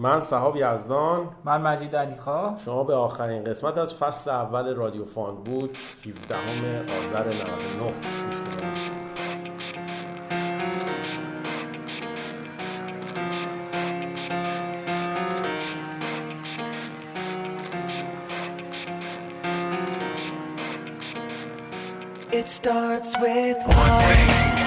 من صحاب یزدان. من مجید علیخا. شما به آخرین قسمت از فصل اول رادیو فان بود 17 آذر 99 It starts with one thing.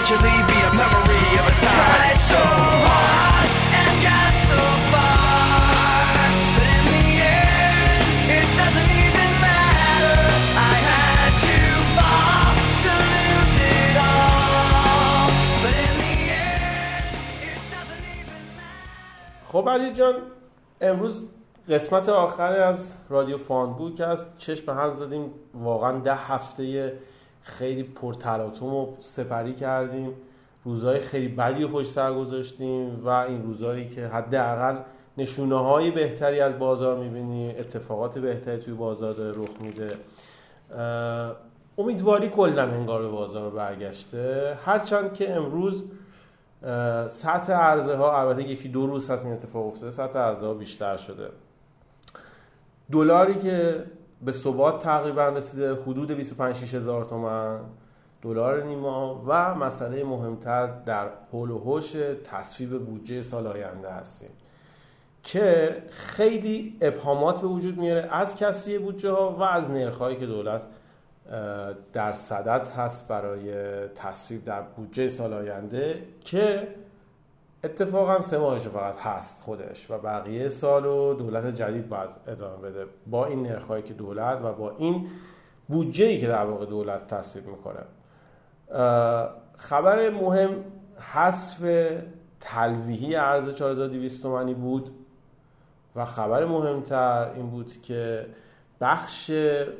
eventually be a memory of a time. Tried so hard and got so far, but in the end, it doesn't even matter. I had to fall to lose it all, but in the end. خب علی جان امروز قسمت آخر از رادیو فان بود که از چشم هم زدیم واقعا ده هفته خیلی پرتلاطم و سپری کردیم. روزهای خیلی بدی و پشت سر گذاشتیم و این روزهایی که حداقل نشونه های بهتری از بازار می‌بینیم اتفاقات بهتری توی بازار داره رخ میده. امیدواری کلا انگار به بازار برگشته. هرچند که امروز سطح عرضه ها البته یکی دو روز هست این اتفاق افتاده سطح عرضه ها بیشتر شده. دلاری که به ثبات تقریبا رسیده حدود 25 6 هزار تومن دلار نیما و مسئله مهمتر در حول و حوش تصویب بودجه سال آینده هستیم که خیلی ابهامات به وجود میاره از کسری بودجه ها و از نرخهایی که دولت در صدد هست برای تصویب در بودجه سال آینده که اتفاقا سه ماهش فقط هست خودش و بقیه سال و دولت جدید باید ادامه بده. با این نرخهایی که دولت و با این بودجه ای که در واقع دولت تصویب می‌کنه. خبر مهم حذف تلویحی ارز 4200 تومانی بود و خبر مهمتر این بود که بخش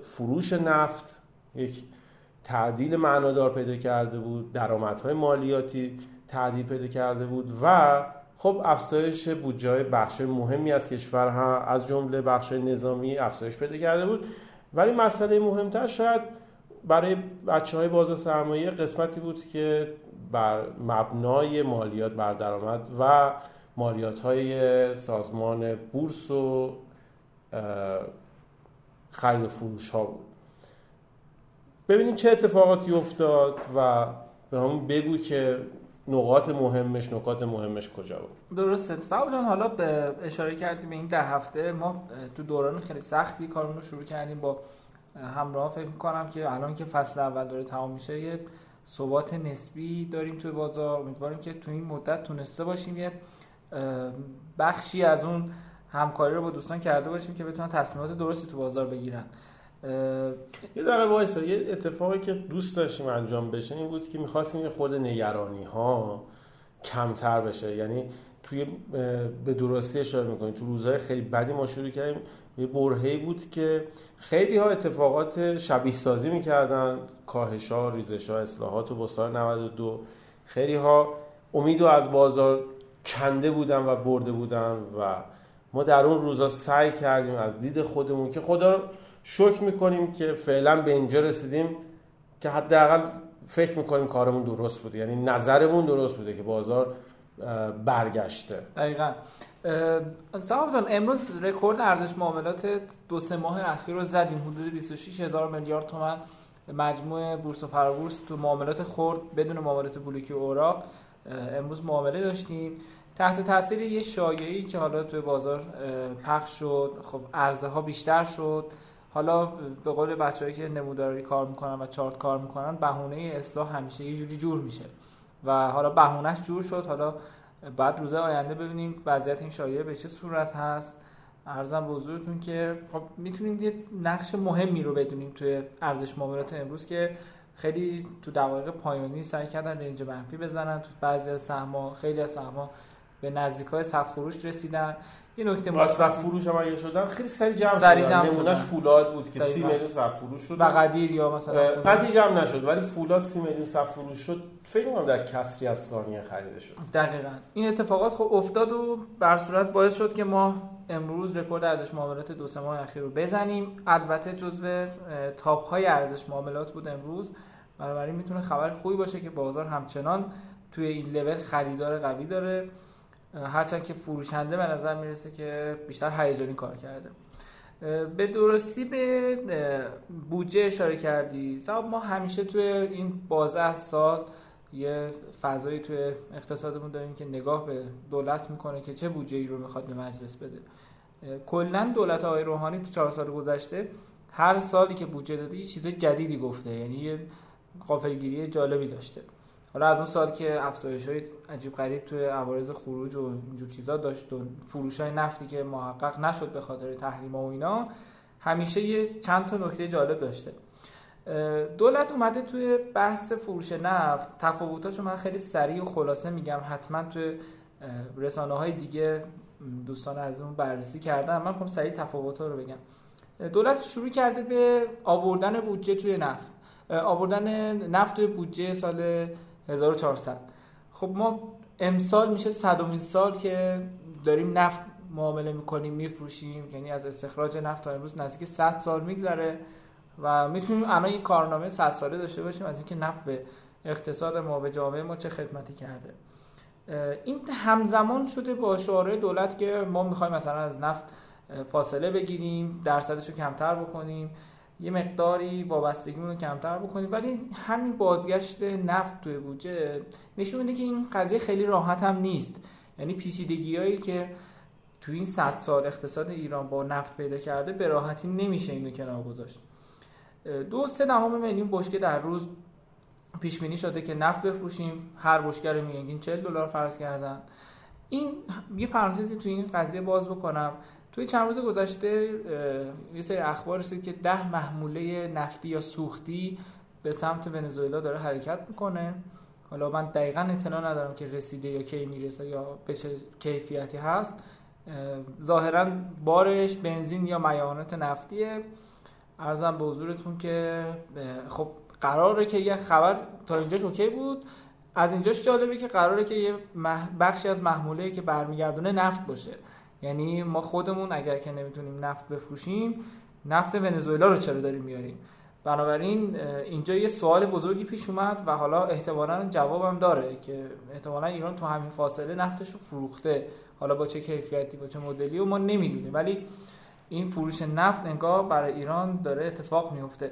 فروش نفت یک تعدیل معنادار پیدا کرده بود درآمدهای مالیاتی تعدیل پیدا کرده بود و خب افزایش بودجه بخش مهمی از کشور هم از جمله بخش نظامی افزایش پیدا کرده بود. ولی مسئله مهمتر شاید برای بچه های بازار سرمایه قسمتی بود که بر مبنای مالیات بر درآمد و مالیات های سازمان بورس و خرید و فروش ها بود. ببینیم چه اتفاقاتی افتاد و به همون بگو که نقاط مهمش نکات مهمش کجا بود؟ درسته. صاحب جان حالا به اشاره کردیم این ده هفته ما تو دوران خیلی سختی کارمون رو شروع کردیم با همراه فکر می‌کنم که الان که فصل اول داره تمام میشه یه ثبات نسبی داریم توی بازار. امیدواریم که تو این مدت تونسته باشیم یه بخشی از اون همکاری رو با دوستان کرده باشیم که بتونن تصمیمات درستی تو بازار بگیرن. یه دقیقه وایسا یه اتفاقی که دوست داشتیم انجام بشه این بود که می‌خواستیم خود نگرانی ها کمتر بشه. یعنی توی به درستی اشاره می‌کنیم تو روزهای خیلی بدی ما شروع کردیم. یه برهه‌ای بود که خیلی ها اتفاقات شبیه سازی می‌کردن. کاهش ها ریزش ها اصلاحات و با سال 92 خیلی ها امید رو از بازار کنده بودن و برده بودن و ما در اون روزا سعی کردیم از دید خودمون که خدا رو شکر می‌کنیم که فعلا به اینجا رسیدیم که حداقل فکر می‌کنیم کارمون درست بوده. یعنی نظرمون درست بوده که بازار برگشته. دقیقا. جان امروز رکورد ارزش معاملات دو سه ماه اخیر رو زدیم. حدود 26 هزار میلیارد تومن مجموع بورس و فرابورس تو معاملات خرد بدون معاملات بلوکی اوراق امروز معامله داشتیم. تحت تاثیر یه شایعی که حالا توی بازار پخش شد خب عرضه ها بیشتر شد. حالا به قول بچه‌ای که نموداری کار می‌کنن و چارت کار می‌کنن بهونه اصلاح همیشه یه جوری جور میشه. و حالا بهونهش جور شد. حالا بعد روزه آینده ببینیم وضعیت این شایعه به چه صورت هست. ارزم به حضورتون که خب می‌تونیم یه نقش مهمی رو بدونیم توی ارزش معاملات امروز که خیلی تو دقایق پایانی سعی کردن رنج منفی بزنن. تو بعضی از سهم‌ها خیلی از سهم‌ها به نزدیکای صف فروش رسیدن. یه نکته با صف فروش هم اگه شدن خیلی سری جمع شدن. جمع نمونهش. فولاد بود که 30 دقیقاً. میلیون صف فروش شد. و قدیر یا مثلا اه، قدی جمع نشد ولی فولاد 30 میلیون صف فروش شد. فکر کنم در کسری از ثانیه خریده شد. دقیقا. این اتفاقات خب افتاد و بر صورت باعث شد که ما امروز رکورد ارزش معاملات دو سه ماه اخیر رو بزنیم. البته جزو تاپ های ارزش معاملات بود امروز. بنابراین می‌تونه خبر خوبی باشه که بازار همچنان توی این لول خریدار قوی داره. هرچند که فروشنده به نظر می‌رسه که بیشتر هیجانی کار کرده. به درستی به بودجه اشاره کردی. صاحب ما همیشه توی این بازه از سال یه فضایی توی اقتصادمون داریم که نگاه به دولت می‌کنه که چه بودجه ای رو می‌خواد به مجلس بده. کلا دولت آقای روحانی تو چهار سال گذشته هر سالی که بودجه داده یه چیز جدیدی گفته. یعنی یه غافلگیری جالبی داشته. حالا از اون سال که افزایش های عجیب غریب توی عوارض خروج و اینجور چیزا داشت و فروش های نفتی که محقق نشد به خاطر تحریم و اینا همیشه یه چند تا نکته جالب داشته. دولت اومده توی بحث فروش نفت. تفاوتاشو من خیلی سریع و خلاصه میگم حتما توی رسانه های دیگه دوستان از اون بررسی کردن. من خب سریع تفاوت رو بگم. دولت شروع کرده به آوردن بودجه توی نفت. آوردن نفت توی بودجه سال 1400 خب ما امسال میشه صدومین سال که داریم نفت معامله می‌کنیم میفروشیم. یعنی از استخراج نفت تا امروز نزدیک 100 سال میگذره و می‌تونیم الان این کارنامه 100 ساله داشته باشیم از اینکه نفت به اقتصاد ما به جامعه ما چه خدمتی کرده. این همزمان شده با شعاره دولت که ما می‌خوایم مثلا از نفت فاصله بگیریم درصدش رو کمتر بکنیم. یه مقداری وابستگیمون رو کمتر بکنیم. ولی همین بازگشت نفت توی بودجه نشون میده که این قضیه خیلی راحت هم نیست. یعنی پیچیدگیایی که تو این 100 سال اقتصاد ایران با نفت پیدا کرده به راحتی نمیشه اینو کنار گذاشت. دو سه دهم میلیون بشکه در روز پیش بینی شده که نفت بفروشیم. هر بشکه میگن 40 دلار فرض کردن. این یه پرانتزی تو این قضیه باز بکنم. توی چند روز گذشته یه سری اخبار رسید که ده محموله نفتی یا سوختی به سمت ونزوئلا داره حرکت می‌کنه. حالا من دقیقا اطلاع ندارم که رسیده یا کی می‌رسه یا به چه کیفیتی هست. اه، ظاهرا بارش بنزین یا میانات نفتیه. ارزم به حضورتون که خب قراره که یه خبر تا اینجاش اوکی بود. از اینجاش جالبه که قراره که یه بخشی از محموله که برمیگردونه نفت باشه. یعنی ما خودمون اگر که نمی‌تونیم نفت بفروشیم نفت ونزوئلا رو چرا داریم میاریم؟ بنابراین اینجا یه سوال بزرگی پیش اومد و حالا احتمالا جوابم داره که احتمالا ایران تو همین فاصله نفتش رو فروخته. حالا با چه کیفیتی با چه مدلی و ما نمی‌دونیم. ولی این فروش نفت انگار برای ایران داره اتفاق میفته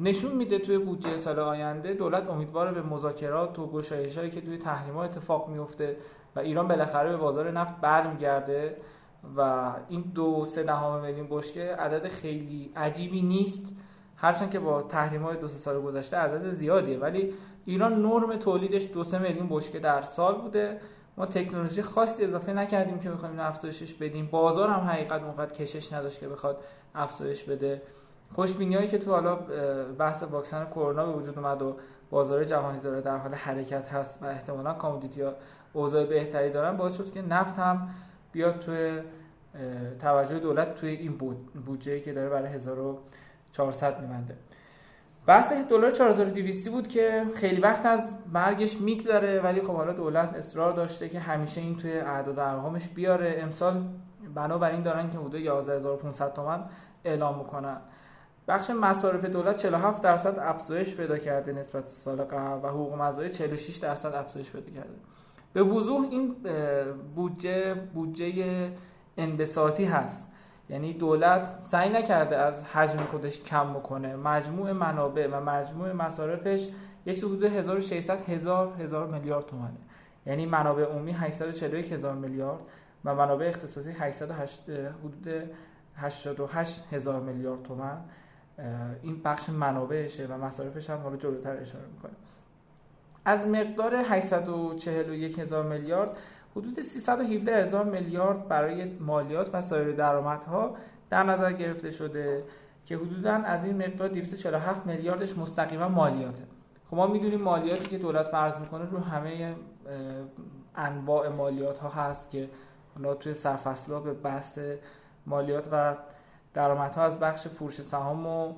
نشون میده توی بودجه سال آینده دولت امیدواره به مذاکرات و گشایشایی که توی تحریم‌ها اتفاق میفته و ایران بالاخره به بازار نفت برمیگرده و این دو سه دهم میلیون بشکه عدد خیلی عجیبی نیست. هرچند که با تحریم‌های دو سه سال گذشته عدد زیادیه. ولی ایران نرم تولیدش دو سه میلیون بشکه در سال بوده. ما تکنولوژی خاصی اضافه نکردیم که بخوایم اینو افزایشش بدیم. بازار هم حقیقت اونقدر کشش نداشت که بخواد افزایش بده. خوشبینی هایی که تو حالا بحث واکسن کرونا به وجود اومد و بازار جهانی داره در حال حرکت هست و احتمالا کامودیتی ها اوضاع بهتری دارن باعث شد که نفت هم بیاد توی توجه دولت توی این بود بودجه که داره برای 1400 میبنده. بحث دلار 4200 بود که خیلی وقت از مرگش میگذره ولی خب حالا دولت اصرار داشته که همیشه این توی اعداد و ارقامش بیاره. امسال بنابراین دارن که حدود 11500 تومان اعلام می‌کنن. بخش مصارف دولت 47 درصد افزایش پیدا کرده نسبت سال قبل و حقوق مزایای 46 درصد افزایش پیدا کرده. به وضوح این بودجه بودجه انبساطی هست. یعنی دولت سعی نکرده از حجم خودش کم بکنه. مجموع منابع و مجموع مصارفش یه حدود 1600 هزار هزار میلیارد تومانه یعنی منابع عمومی 841 هزار میلیارد و منابع اختصاصی 808 حدود 88 هزار میلیارد تومان این بخش منابعشه و مصارفش هم حالا جلوتر اشاره می‌کنه. از مقدار 841 هزار میلیارد حدود 317 هزار میلیارد برای مالیات و سایر درآمدها در نظر گرفته شده که حدودا از این مقدار 247 میلیاردش مستقیما مالیاته. خب ما می‌دونیم مالیاتی که دولت فرض می‌کنه رو همه انواع مالیات ها هست که حالا توی سرفصل ها به بحث مالیات و درآمدها از بخش فروش سهام و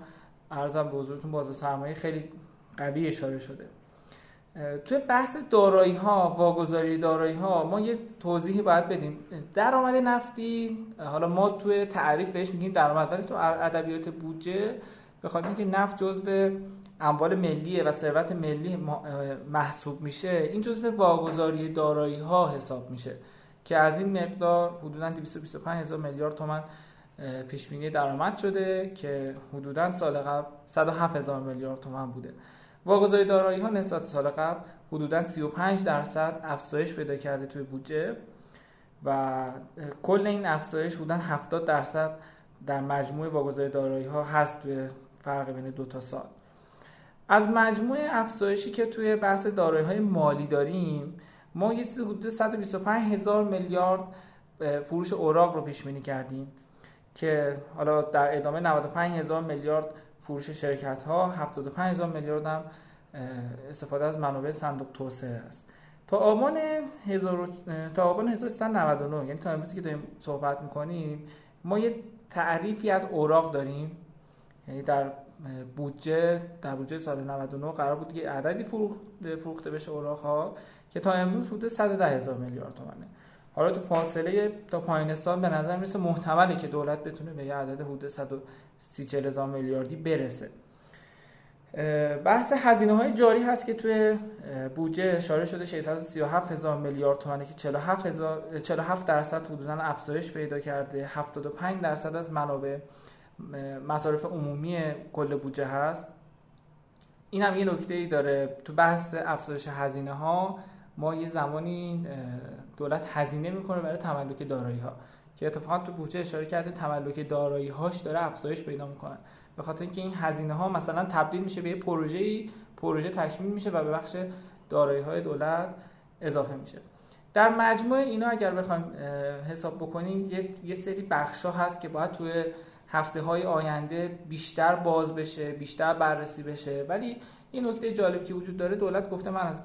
ارزم به حضورتون بازار سرمایه خیلی قوی اشاره شده. توی بحث دارایی ها واگذاری دارایی ها ما یه توضیحی باید بدیم. درآمد نفتی حالا ما توی تعریف بهش میگیم درآمد ولی تو ادبیات بودجه به اینکه نفت جزو اموال ملیه و ثروت ملی محسوب میشه. این جزو واگذاری دارایی ها حساب میشه که از این مقدار حدودا 225 هزار میلیارد تومان پیش بینی درآمد شده که حدودا سال قبل 107 هزار میلیارد تومان بوده. واگذاری دارایی ها نسبت سال قبل حدودا 35 درصد افزایش پیدا کرده توی بودجه و کل این افزایش حدودا 70 درصد در مجموع واگذاری دارایی ها هست توی فرق بین دو تا سال. از مجموع افزایشی که توی بحث دارایی های مالی داریم ما یه چیزی حدود 125 هزار میلیارد فروش اوراق رو پیش بینی کردیم که حالا در ادامه 95 هزار میلیارد فروش شرکت ها 75 هزار میلیارد هم استفاده از منابع صندوق توسعه است. تا آبان 1000 تا آبان 1399 یعنی تا امروزی که داریم صحبت می‌کنیم ما یه تعریفی از اوراق داریم. یعنی در بودجه در بودجه سال 99 قرار بود که عددی فروخته بشه اوراق ها که تا امروز حدود 110 هزار میلیارد تومانه حالا تو فاصله تا پایین سال به نظر می‌رسه محتمله که دولت بتونه به یه عدد حدود 130 هزار میلیاردی برسه. بحث هزینه های جاری هست که توی بودجه اشاره شده 637 هزار میلیارد تومانه که 47 هزار 47 درصد حدودا افزایش پیدا کرده. 75 درصد از منابع مصارف عمومی کل بودجه هست. این هم یه نکته ای داره. تو بحث افزایش هزینه ها ما یه زمانی دولت هزینه می‌کنه برای تملک دارایی ها که اتفاقا تو بودجه اشاره کرده تملک دارایی هاش داره افزایش پیدا می‌کنه. به خاطر اینکه این هزینه ها مثلا تبدیل میشه به یه پروژه پروژه تکمیل میشه و به بخش دارایی های دولت اضافه میشه. در مجموع اینا اگر بخوایم حساب بکنیم یه, سری بخشا هست که باید توی هفته های آینده بیشتر باز بشه بیشتر بررسی بشه. ولی این نکته جالبی که وجود داره دولت گفته من از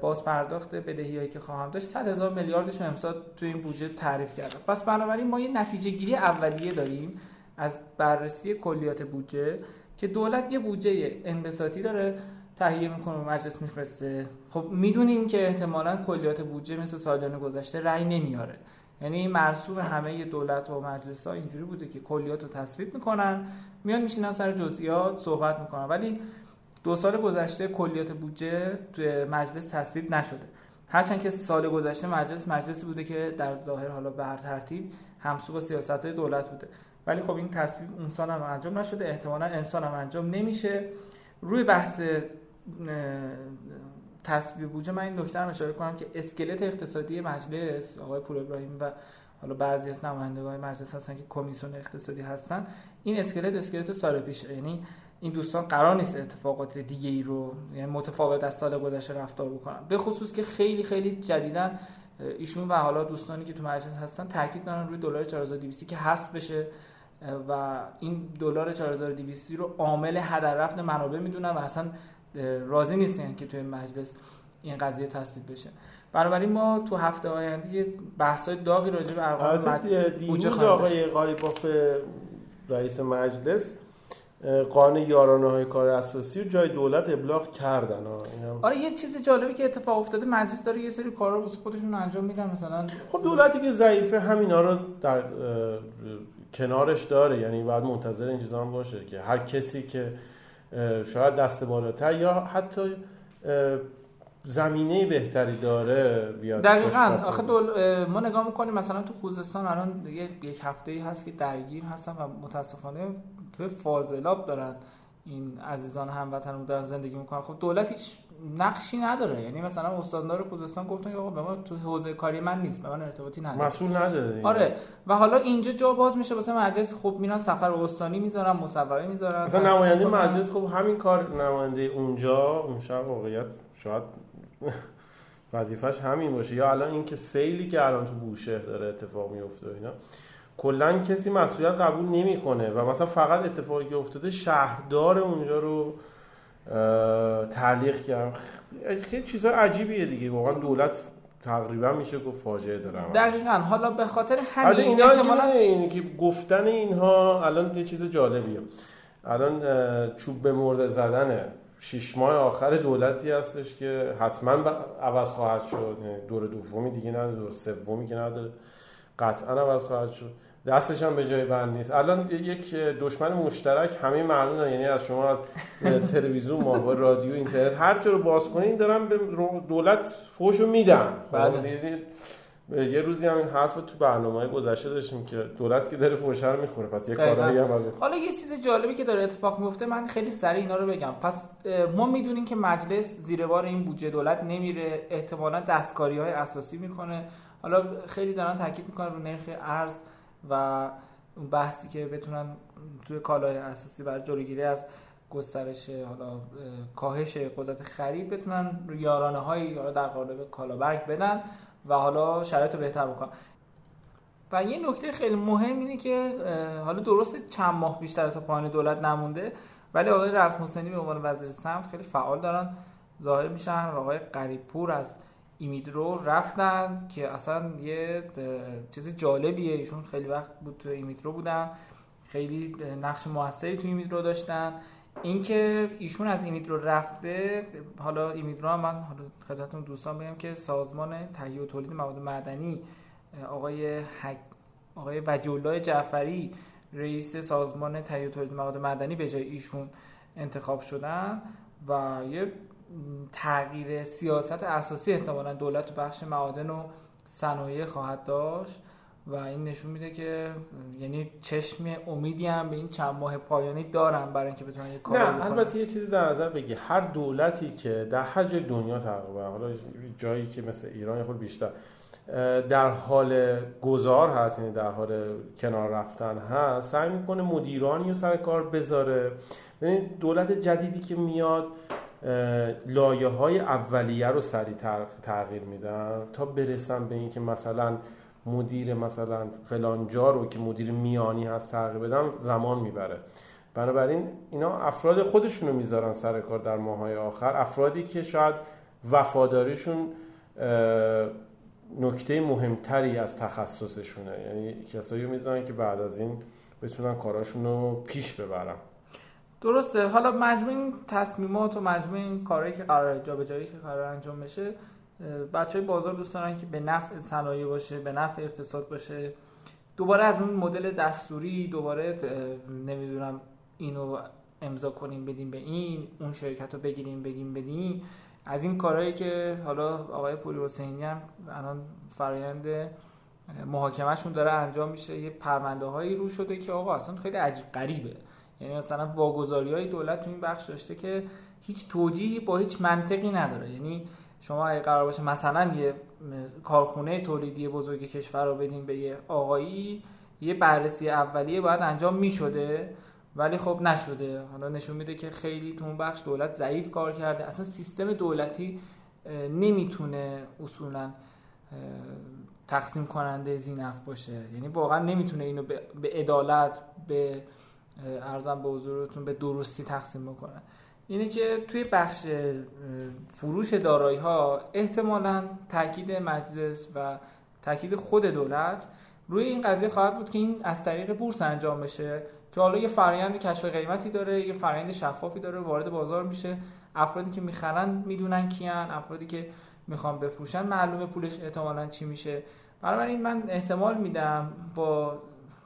باز پرداخت بدهی هایی که خواهم داشت 100 هزار میلیاردش امسال تو این بودجه تعریف کردم. پس بنابراین ما یه نتیجه گیری اولیه داریم از بررسی کلیات بودجه که دولت یه بودجه انبساطی داره تهیه می‌کنه و مجلس میفرسته. خب می‌دونیم که احتمالا کلیات بودجه مثل سالیان گذشته رأی نمیاره. یعنی مرسوم همه دولت و مجلس ها اینجوری بوده که کلیات رو تصویب می‌کنن میان میشینن سر جزئیات صحبت می‌کنن. ولی دو سال گذشته کلیات بودجه توی مجلس تصویب نشده. هرچند که سال گذشته مجلس مجلسی بوده که در ظاهر حالا به هر ترتیب همسو با سیاست های دولت بوده. ولی خب این تصویب اون سال هم انجام نشده احتمالا امسال هم انجام نمیشه. روی بحث تصویب بودجه من این نکته رو اشاره کنم که اسکلت اقتصادی مجلس آقای پور ابراهیم و حالا بعضی از نمایندگان مجلس هستن که کمیسیون اقتصادی هستن. این اسکلت اسکلت سال پیشه. یعنی این دوستان قرار نیست اتفاقات دیگه ای رو یعنی متفاوت از سال گذشته رفتار بکنن. به خصوص که خیلی خیلی جدیدن ایشون و حالا دوستانی که تو مجلس هستن تاکید دارن روی دلار 4200 که هست بشه و این دلار 4200 رو عامل هدر رفت منابع می‌دونن و اصلا راضی نیستن که توی مجلس این قضیه تصویب بشه. بنابراین ما تو هفته آینده یه بحث‌های داغی راجع به ارقام دیروز آقای قالیباف رئیس مجلس قانون یارانه های کار اساسی رو جای دولت ابلاغ کردن آره یه چیز جالبی که اتفاق افتاده مجلس داره یه سری کارا واسه خودشون انجام میدن مثلا خب دولتی که ضعیفه همینا رو در کنارش داره. یعنی باید منتظر این چیزا هم باشه که هر کسی که شاید دست بالاتر یا حتی زمینه بهتری داره بیاد دقیقاً. آخه دول... ما نگاه می‌کنیم مثلا تو خوزستان الان یک هفته ای هست که درگیر هستن و متاسفانه تو فاضلاب دارن. این عزیزان هموطنمون دارن زندگی می‌کنن. خب دولت هیچ نقشی نداره. یعنی مثلا استاندار خوزستان گفتن آقا به ما تو حوزه کاری من نیست به من ارتباطی نداره. مسئول نداره آره. و حالا اینجا جا باز میشه واسه مجلس خب میرن سفر استانی می‌ذارن مصوبه می‌ذارن. مثلا نماینده مجلس خب همین کار نماینده اونجا اون شب واقعیت شاید وظیفش همین باشه. یا الان اینکه سیلی که الان تو بوشهر داره اتفاق میفته اینا. کلا کسی مسئولیت قبول نمی‌کنه و مثلا فقط اتفاقی که افتاده شهردار اونجا رو تعلیق کرد. خیلی چیزا عجیبیه دیگه. واقعا دولت تقریبا میشه گفت فاجعه داره دقیقا. حالا به خاطر همین البته اینا احتمالاً این که گفتن اینها الان یه چیز جالبیه. الان چوب به مرده زدن شش ماه آخر دولتی هستش که حتما عوض خواهد شد. یعنی دور دومی دیگه نداره دور سومی که نداره. قطعا عوض خواهد شد. دستش هم به جای بند نیست الان یک دشمن مشترک همه مردم یعنی از شما از تلویزیون ما رادیو اینترنت هر جا رو باز کنین دارن به دولت فوشو میدن بله. یه روزی هم این حرف تو برنامه گذشته داشتیم که دولت که داره فوشه رو می‌خوره پس یه. کارایی هم. حالا یه چیز جالبی که داره اتفاق میفته من خیلی سریع اینا رو بگم پس ما می‌دونیم که مجلس زیر بار این بودجه دولت نمیره احتمالا دستکاری های اساسی می‌کنه حالا خیلی دارن تاکید می‌کنن رو نرخ ارز و اون بحثی که بتونن توی کالای اساسی برای جلوگیری از گسترش حالا اه، کاهش قدرت خرید بتونن یارانه هایی حالا در قالب کالابرگ بدن و حالا شرایط رو بهتر بکنن. و یه نکته خیلی مهم اینه که حالا درست چند ماه بیشتر تا پایان دولت نمونده ولی آقای رسم حسینی به عنوان وزیر سمت خیلی فعال دارن. ظاهر میشن و آقای قریبپور از ایمیدرو رفتن که اصلا یه چیز جالبیه. ایشون خیلی وقت بود تو ایمیدرو بودن. خیلی نقش موثری تو ایمیدرو داشتن. اینکه ایشون از ایمیدرو رفته حالا ایمیدرو هم من حالا خدمتتون دوستان بگم که سازمان تهیه و تولید مواد معدنی آقای حک... آقای وجولای جعفری رئیس سازمان تهیه و تولید مواد معدنی به جای ایشون انتخاب شدن و یه تغییر سیاست اساسی احتمالا دولت تو بخش معادن و صنایع خواهد داشت و این نشون میده که یعنی چشم امیدی هم به این چند ماه پایانی دارن برای اینکه بتونن یه کاری نه بکنن. البته یه چیزی در نظر بگی هر دولتی که در هر جای دنیا تقریبا حالا جایی که مثل ایران خورده بیشتر در حال گذار هست یعنی در حال کنار رفتن هست سعی می‌کنه مدیرانی رو سر کار بذاره. ببین دولت جدیدی که میاد لایه های اولیه رو سریع تغییر میدن تا برسن به اینکه مثلا مدیر مثلا فلان جا رو که مدیر میانی هست تغییر بدن زمان می‌بره. بنابراین اینا افراد خودشونو می‌ذارن سر کار در ماهای آخر. افرادی که شاید وفاداریشون نکته مهمتری از تخصصشونه. یعنی کسایی می‌ذارن که بعد از این بتونن کاراشون رو پیش ببرن. درسته. حالا مجموع این تصمیمات و مجموع این کارهایی که قرار جابجایی که قرار انجام بشه بچه های بازار دوست دارن که به نفع صنایع باشه به نفع اقتصاد باشه. دوباره از اون مدل دستوری دوباره نمی‌دونم اینو امضا کنیم بدیم به این اون شرکت رو بگیریم بگیم بدیم از این کارهایی که حالا آقای پوری حسینی هم الان فرایند محاکمهشون داره انجام میشه. یه پرونده هایی رو شده که آقا اصلا خیلی عجیب غریبه. یعنی مثلا واگذاری های دولت تو این بخش داشته که هیچ توجیهی با هیچ منطقی نداره. یعنی شما اگه قرار باشه مثلا یه کارخونه تولیدی بزرگ کشور رو بدین به یه آقایی یه بررسی اولیه باید انجام می‌شده ولی خب نشده. حالا نشون میده که خیلی تو اون بخش دولت ضعیف کار کرده. اصلا سیستم دولتی نمی‌تونه اصولا تقسیم کننده زینف باشه. یعنی واقعا نمی‌تونه اینو به عدالت به ارزم به حضورتون به درستی تقسیم بکنه اینه که توی بخش فروش دارایی ها احتمالا تاکید مجلس و تاکید خود دولت روی این قضیه خواهد بود که این از طریق بورس انجام بشه که حالا یه فرآیند کشف قیمتی داره یه فرآیند شفافی داره وارد بازار میشه. افرادی که می‌خرن می‌دونن کیان افرادی که می‌خوان بفروشن معلومه پولش احتمالا چی میشه. بنابراین من احتمال میدم با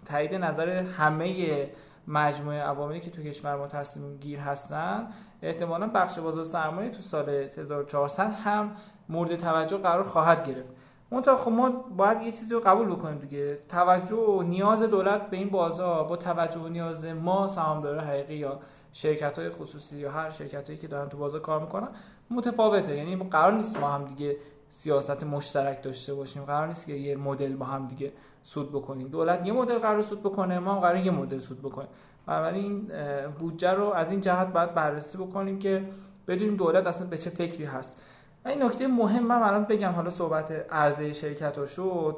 تایید نظر همه مجموعه عواملی که تو کشور ما تصمیم گیر هستن احتمالا بخش بازار سرمایه تو سال 1400 هم مورد توجه قرار خواهد گرفت. منتها خب ما باید یه چیزی رو قبول بکنیم دیگه. توجه و نیاز دولت به این بازار با توجه و نیاز ما سهامدار حقیقی یا شرکت های خصوصی یا هر شرکت هایی که دارن تو بازار کار می‌کنن متفاوته. یعنی قرار نیست ما هم دیگه سیاست مشترک داشته باشیم. قرار نیست که یه مدل با هم دیگه سود بکنیم. دولت یه مدل قرار سود بکنه ما هم قرار یه مدل سود بکنیم. بنابراین این بودجه رو از این جهت باید بررسی بکنیم که بدونیم دولت اصلا به چه فکری هست. این نکته مهم من الان بگم حالا صحبت عرضه شرکت ها شد.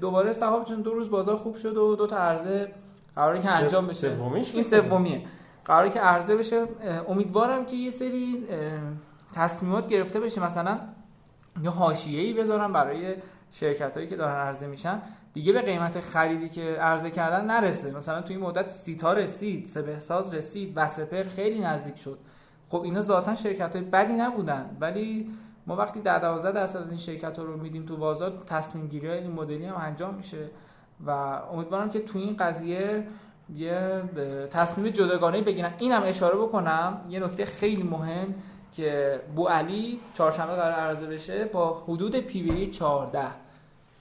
دوباره صاحب چون دو روز بازار خوب شد و دو تا عرضه قراره که انجام بشه. این سومیه. قراره که عرضه بشه. امیدوارم که یه سری تصمیمات گرفته بشه. مثلا یا حاشیه‌ای بذارن برای شرکت هایی که دارن عرضه میشن. دیگه به قیمت خریدی که عرضه کردن نرسه. مثلا توی این مدت سیتا رسید سپهساز رسید وسپر خیلی نزدیک شد. خب اینا ذاتا شرکت های بدی نبودن. ولی ما وقتی در 12 درصد از این شرکت ها رو میدیم تو بازار تصمیم گیری این مدلی هم انجام میشه. و امیدوارم که تو این قضیه یه تصمیم جداگانه بگیرن. اینم اشاره بکنم یه نکته خیلی مهم که بو علی چهارشنبه قرار عرضه بشه با حدود P/E 14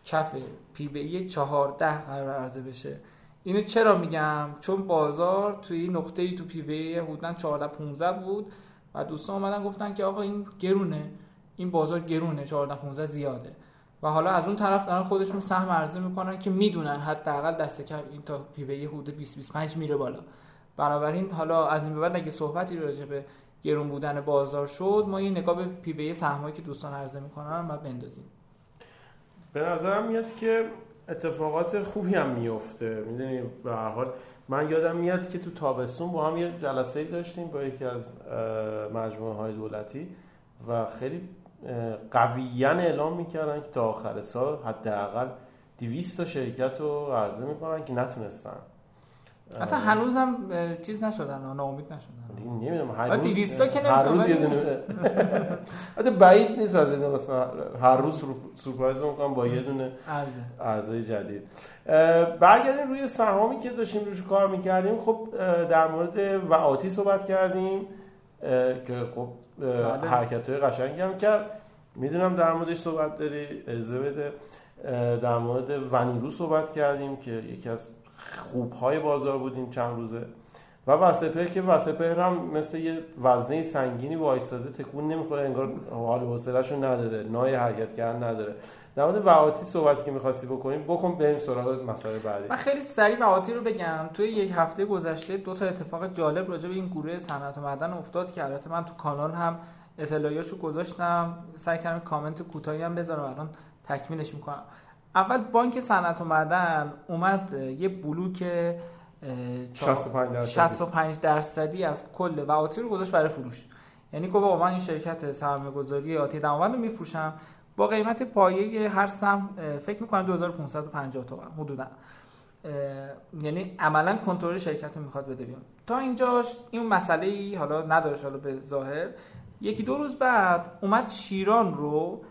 کف P/E 14 قرار عرضه بشه. اینو چرا میگم؟ چون بازار توی نقطه ای تو P/E حدودا 14 15 بود و دوستان اومدن گفتن که آقا این گرونه. این بازار گرونه 14 15 زیاده. و حالا از اون طرف دارن خودشون سهم عرضه می‌کنن که می‌دونن حداقل دست کم این تا پی بی حدود 20 25 میره بالا. بنابراین حالا از این به بعد اگه صحبتی راجع به گرون بودن بازار شد ما یه نگاه به پی بی سهمایی که دوستان عرضه می‌کنن و بندازیم. به نظرم میاد که اتفاقات خوبی هم میفته. می‌دونی به هر حال. من یادم میاد که تو تابستون با هم یه جلسه داشتیم با یکی از مجموعه های دولتی و خیلی قویا اعلام می‌کردن که تا آخر سال حداقل 200 تا شرکت رو عرضه می‌کنن که نتونستن. حتی هنوز هم چیز نشدن ناامید نشدن. نمی‌دونم هر روز 200 تا که هر روز یه دونه حتی بعید نیست از این مثلا هر روز سورپرایز می‌کنم با یه دونه عرضه. عرضه جدید. برگردیم روی سهامی که داشتیم روش کار می‌کردیم. خب در مورد وعاتی صحبت کردیم که خب حرکت های قشنگی هم کرد. می‌دونم در موردش صحبت داری اجازه بده در مورد ونیرو صحبت کردیم که یکی از خوبهای بازار بودیم چند روزه. و وسپر که وسپر هم مثل یه وزنه سنگینی وایستاده تکون نمی‌خوره انگار حال حوصله‌شو نداره نای حرکت کردن نداره. در مورد وعاتی صحبتی که می‌خواستی بکنیم بکن بریم سراغ مسائل بعدی. من خیلی سریع وعاتی رو بگم. توی یک هفته گذشته دو تا اتفاق جالب راجع به این گروه صنعت و معدن افتاد که البته من تو کانال هم اطلاعیاشو گذاشتم. سعی کردم کامنت کوتاهی هم بذارم الان تکمیلش می‌کنم. اول بانک صنعت و معدن اومد یه بلوک 65 درصدی. 65 درصدی از کل وعاتی رو گذاشت برای فروش. یعنی گفت من این شرکت سرمایه گذاری آتی درآمد رو میفروشم. با قیمت پایه هر سهم فکر می‌کنم 2550 تومن حدودا. یعنی عملا کنترل شرکت رو می‌خواد بده بیان تا اینجاش این مسئله ای حالا نداره حالا به ظاهر. یکی دو روز بعد اومد شیران رو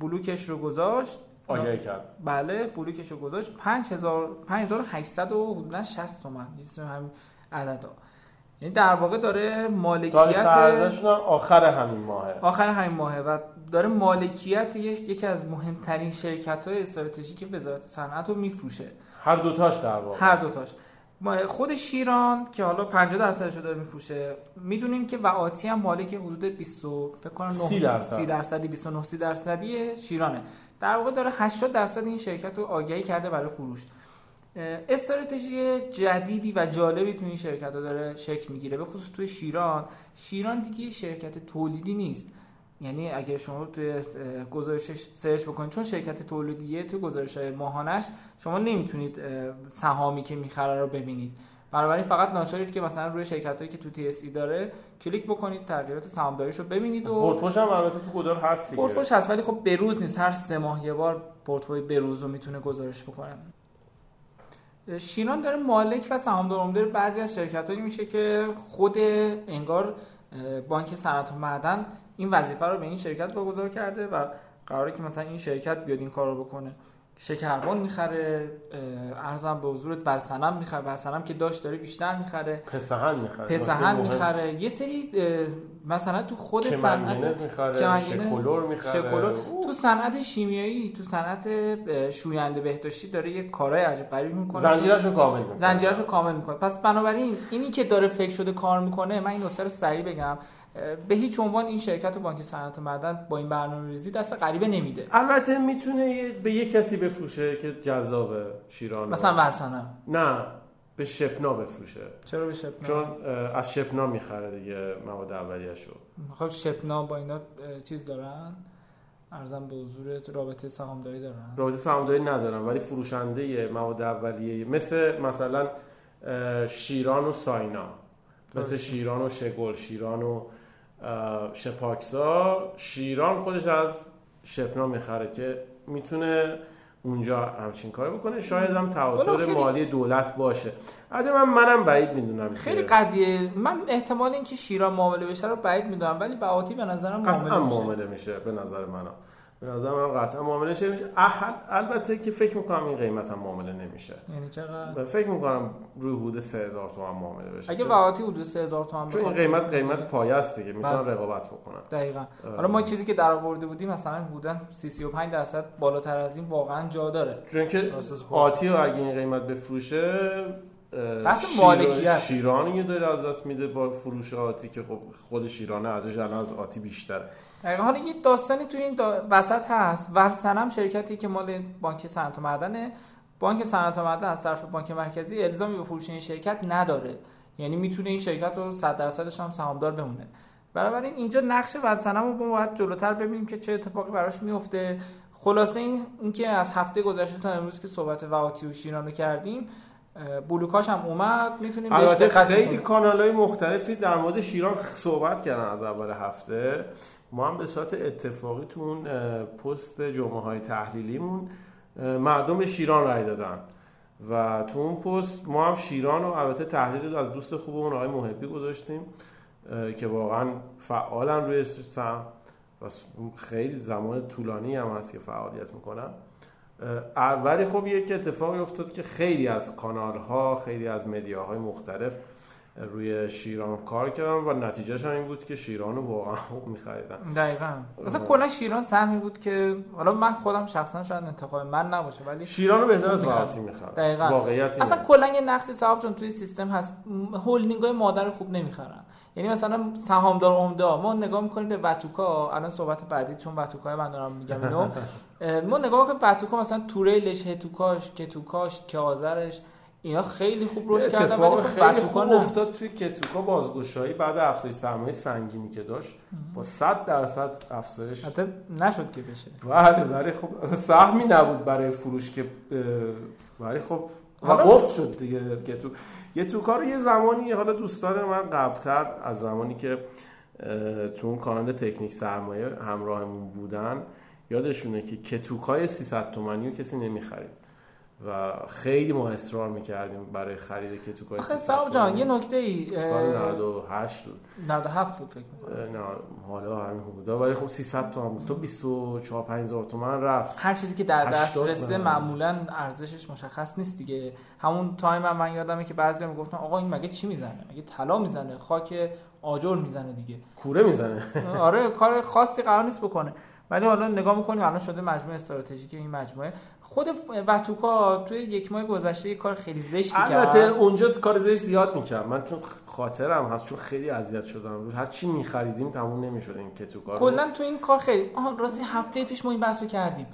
بلوکش رو گذاشت. آگهی کرد؟ بله بلوکش رو گذاشت 5000 5800 و حدودا 60 تومن. این همین عددا. یعنی در واقع داره مالکیت آخر همین ماهه. آخر همین ماهه و داره مالکیت یکی از مهمترین شرکت های استراتژیک وزارت صنعت رو میفروشه. هر دوتاش در واقع. هر دوتاش. خود شیران که حالا 50 درصدش رو داره میفروشه می‌دونیم که وعاتی هم مالک حدود 20 فکر کنم 30 درصد. 30 درصدی 29 30 درصدی شیرانه. در واقع داره 80 درصد این شرکت رو آگهی کرده برای فروش. استراتژی جدیدی و جالبی تو این شرکت ها داره شکل می‌گیره. به خصوص توی شیران. شیران دیگه شرکت تولیدی نیست. یعنی اگه شما توی گزارشش search بکنید چون شرکت تولیدیه توی گزارش ماهانش شما نمی‌تونید سهامی که می‌خره رو ببینید. بنابراین فقط ناچارید که مثلا روی شرکت هایی که تو TSE داره کلیک بکنید تغییرات سهامداریش رو ببینید و پورتفوش هم البته تو کدال هست دیگه. پورتفوش هست ولی خب بروز نیست. هر سه ماه یه بار پورتفوی بروز رو می‌تونه گزارش بکنه. شیران داره مالک و سهامدار عمده بعضی از شرکت هایی میشه که خود انگار بانک صنعت و معدن این وظیفه رو به این شرکت واگذار کرده و قراره که مثلا این شرکت بیاد این کار رو بکنه. شکربان می‌خره ارزم به حضورت بلسنم می‌خره بلسنم که داشت داره بیشتر می‌خره. پسهن می‌خره. پسهن می‌خره. یه سری مثلا تو خود صنعت شکلور می‌خره شکلور تو صنعت شیمیایی تو صنعت شوینده بهداشتی داره یه کارهای عجیب غریب می‌کنه. زنجیرشو کامل می‌کنه. زنجیرشو کامل می‌کنه. پس بنابراین اینی که داره فکر شده کار می‌کنه من این نکته رو سریع بگم. به هیچ عنوان این شرکت بانک صنعت و معدن با این برنامه‌ریزی دست غریبه نمیده. البته می‌تونه به یه کسی بفروشه که جذابه شیران مثلا ولسنم نه به شپنا بفروشه. چرا به شپنا چون از شپنا می‌خره دیگه مواد اولیه‌شو. خب شپنا با اینا چیز دارن؟ ارزم به حضورت رابطه سهامداری دارن. رابطه سهامداری ندارن ولی فروشنده مواد اولیه مثل مثلا شیران و ساینا. مثل شیران و شگل شیران و شپاکسا شیران خودش از شپنا می‌خره که می‌تونه اونجا همچین کار بکنه. شاید هم تواتر خیلی- مالی دولت باشه. البته من منم بعید می‌دونم خیلی قضیه. من احتمال اینکه شیران معامله بشه رو بعید می‌دونم ولی بهاتی به نظرم معامله میشه. معامله میشه به نظر من به نظر من قطعا معامله شه میشه. البته که فکر می‌کنم این قیمت هم معامله نمیشه. یعنی چقدر؟ فکر می‌کنم روی حدود 3000 تومان معامله بشه. اگه بهاتی حدود 3000 تومان چون این قیمت قیمت پایه است دیگه. می‌تونن بله. رقابت بکنن. دقیقا. حالا ما چیزی که در آورده بودیم مثلا حدودا 30 35 درصد بالاتر از این واقعا جا داره. چون که. آتی رو اگه این قیمت بفروشه بحث مالکیت. شیرانی داره از دست میده با فروش آتی که خب خود شیرانه ارزش الان از آتی بیشتره. دقیقا. حالا یه داستانی تو این دا... وسط هست. ورسنم شرکتی که مال بانک صنعت و معدنه. بانک صنعت و معدن از طرف بانک مرکزی الزامی به فروش این شرکت نداره. یعنی می‌تونه این شرکت رو 100 درصدش هم سهامدار بمونه. بنابراین اینجا نقش ورسنم رو ما باید جلوتر ببینیم که چه اتفاقی براش میفته خلاصه این اینکه از هفته گذشته تا امروز که صحبت وهاتی و شیران رو کردیم بلوکاش هم اومد. می‌تونیم البته خیلی. کانال های مختلفی در مورد شیران صحبت کردن از اول هفته. ما هم به صورت اتفاقی تو اون پست جمعه های تحلیلیمون مردم به شیران رای دادن. و تو اون پست ما هم شیران رو البته تحلیل از دوست خوبمون آقای محبی گذاشتیم که واقعا فعالن روی سهم و خیلی زمان طولانی هم هست که فعالیت می‌کنن. ولی خب یک اتفاقی افتاد که خیلی از کانال ها خیلی از مدیاهای مختلف روی شیران کار کردن و نتیجهش هم این بود که شیران واقعا خوب میخریدن دقیقا. مثلا کلا شیران سهمی بود که حالا من خودم شخصا شاید انتخاب من نباشه ولی شیران رو بهتر از خوب وقتی می‌خرن دقیقاً. واقعیت. اصلا کلا یه نقص صاحب چون توی سیستم هست. م- هولدینگ های مادر خوب نمی‌خرن. یعنی مثلا سهامدار عمده ما نگاه می‌کنیم به وتوکا الان صحبت بعدی چون وتوکا من دارم میگم اینو. ما نگاه می‌کنیم وتوکا مثلا توریلش هتوکاش کتوکاش کیازرش. اینا خیلی خوب رشد کردن ولی خب خیلی خوب. افتاد توی کتوکا بازگشایی بعد افزایش سرمایه سنگینی که داشت با 100 درصد افزایش. حتی نشد که بشه. بله ولی خب سهمی نبود برای فروش که ولی خب حالا- قفل شد دیگه که تو یه تو کار یه زمانی حالا دوستان من قبلتر از زمانی که تو اون کانال تکنیک سرمایه همراهمون بودن یادشونه که کتوکای 300 تومانی رو کسی نمی‌خرید. و خیلی ما اصرار می‌کردیم برای خرید کتوکای آخه 300 صاحب جان. یه نکته ای سال 98 بود. 97 بود فکر می‌کنم. نه حالا همین حدودا ولی خب 300 تومن بود. تو 24 5000 تومن رفت. هر چیزی که در دست 80 رسه. معمولا ارزشش مشخص نیست دیگه. همون تایم هم من یادمه که بعضی می‌گفتن آقا این مگه چی می‌زنه؟ مگه طلا می‌زنه؟ خاک آجر می‌زنه دیگه. کوره می‌زنه. آره کار خاصی قرار نیست بکنه. ولی حالا نگاه می‌کنیم الان شده مجموعه استراتژیک این مجموعه. خود وتوکا توی یک ماه گذشته یه کار خیلی زشتی البته کرد اونجا کار زش زیاد می‌کرد. من چون خاطرم هست چون خیلی اذیت شدم. روش هر چی میخریدیم تموم نمی‌شد این کتو کار کلا تو این کار خیلی آها راستی هفته پیش ما این بحث رو کردیم.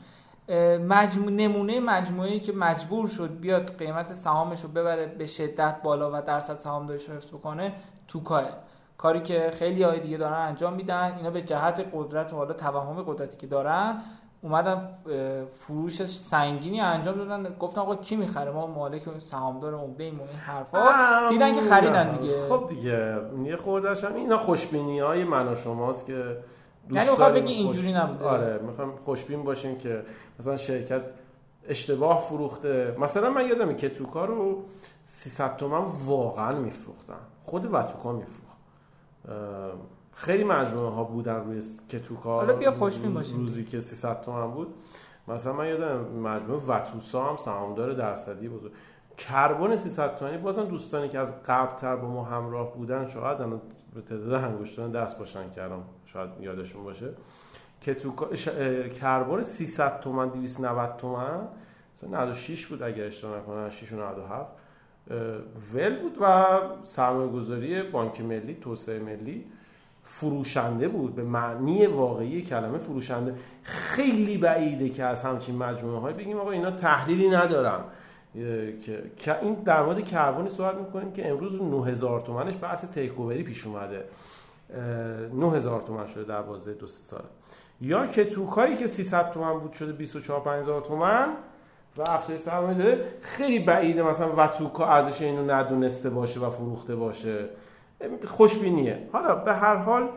مجموع نمونه مجموعه‌ای که مجبور شد بیاد قیمت سهامش رو ببره به شدت بالا و درصد سهامداریش رو حفظ بکنه توکاه. کاری که خیلی های دیگه دارن انجام میدن اینا به جهت قدرت و حالا توهم قدرتی که دارن اومدن فروش سنگینی انجام دادن. گفتن آقا کی می‌خره؟ ما مالک سهامدار عمده ایم و این حرفا. دیدن که خریدن دیگه. خب دیگه یه خوردش هم اینا خوشبینی های من و شماست که دوست یعنی می‌خواد داریم. بگی اینجوری نبوده. آره می‌خوام خوشبین باشیم که مثلا شرکت اشتباه فروخته. مثلا من یادمه که توکا رو 300 تومن واقعا میفروختن. خود وتوکا میفروخت. خیلی مجموعه ها بودن روی کتوکا. حالا بیا خوشبین باشیم. روزی که 300 تومن بود. مثلا من یادم مجموعه وتوسا هم سهامدار درصدی بزرگ کربن 300 تومانی بازم دوستانی که از قبل تر با ما همراه بودن شاید به تعداد انگشتان دست باشن کردم شاید یادشون باشه. که تو کربن 300 تومن 290 تومن. مثلا 96 بود اگر اشتباه نکنم 6 و 97 اه، ول بود و سرمایه گذاری بانک ملی توسعه ملی. فروشنده بود به معنی واقعی کلمه فروشنده. خیلی بعیده که از همچین مجموعه های بگیم آقا اینا تحلیلی ندارن. اه، که این در مورد کربنی صحبت می‌کنیم که امروز 9000 تومنش بحث تیک اووری پیش اومده. اه، 9000 تومن شده در بازه دو ساله. یا که توکایی که 300 تومن بود شده 24 5000 تومن و افزایش سرمایه داره خیلی بعیده مثلا وتوکا ارزش اینو ندونسته باشه و فروخته باشه. خوشبینیه. حالا به هر حال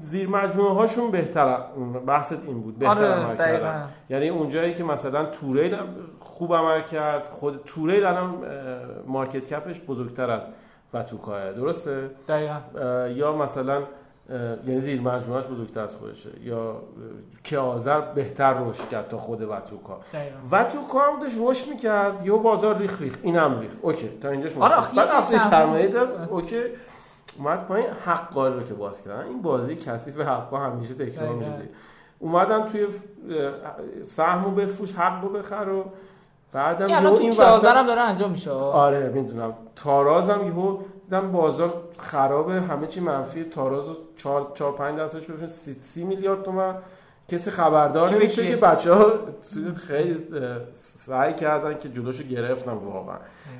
زیر مجموعه هاشون بهتر بحث این بود بهتر آره، عمل. کردن. یعنی اونجایی که مثلا توریل خوب عمل کرد خود توریل الان مارکت کپش بزرگتر از وتوکاه درسته؟ دقیقا. یا مثلا یعنی زیر مجموعهش بزرگتر از خودشه. یا اه، کیازر بهتر رشد کرد تا خود وتوکا وتوکا هم داشت رشد می‌کرد یه بازار ریخ ریخ این هم ریخ اوکی تا اینجاش آره، مشکل یه بعد سرمایه- داد اوکی. اومد پایین حقا رو که باز کردن. این بازی کثیف حقا همیشه تکرار. میشه اومدن توی اه، سهمو بفروش حقو بخر و بعدم تو این وسط هم داره انجام میشه؟ آره می‌دونم. تاراز هم یهو دیدم بازار خرابه همه چی منفی. تاراز رو 4 4 5 درصدش بفروشن 30 30 میلیارد تومن. کسی خبردار نمیشه؟ که بچه ها خیلی سعی کردن که جلوشو گرفتن واقعا.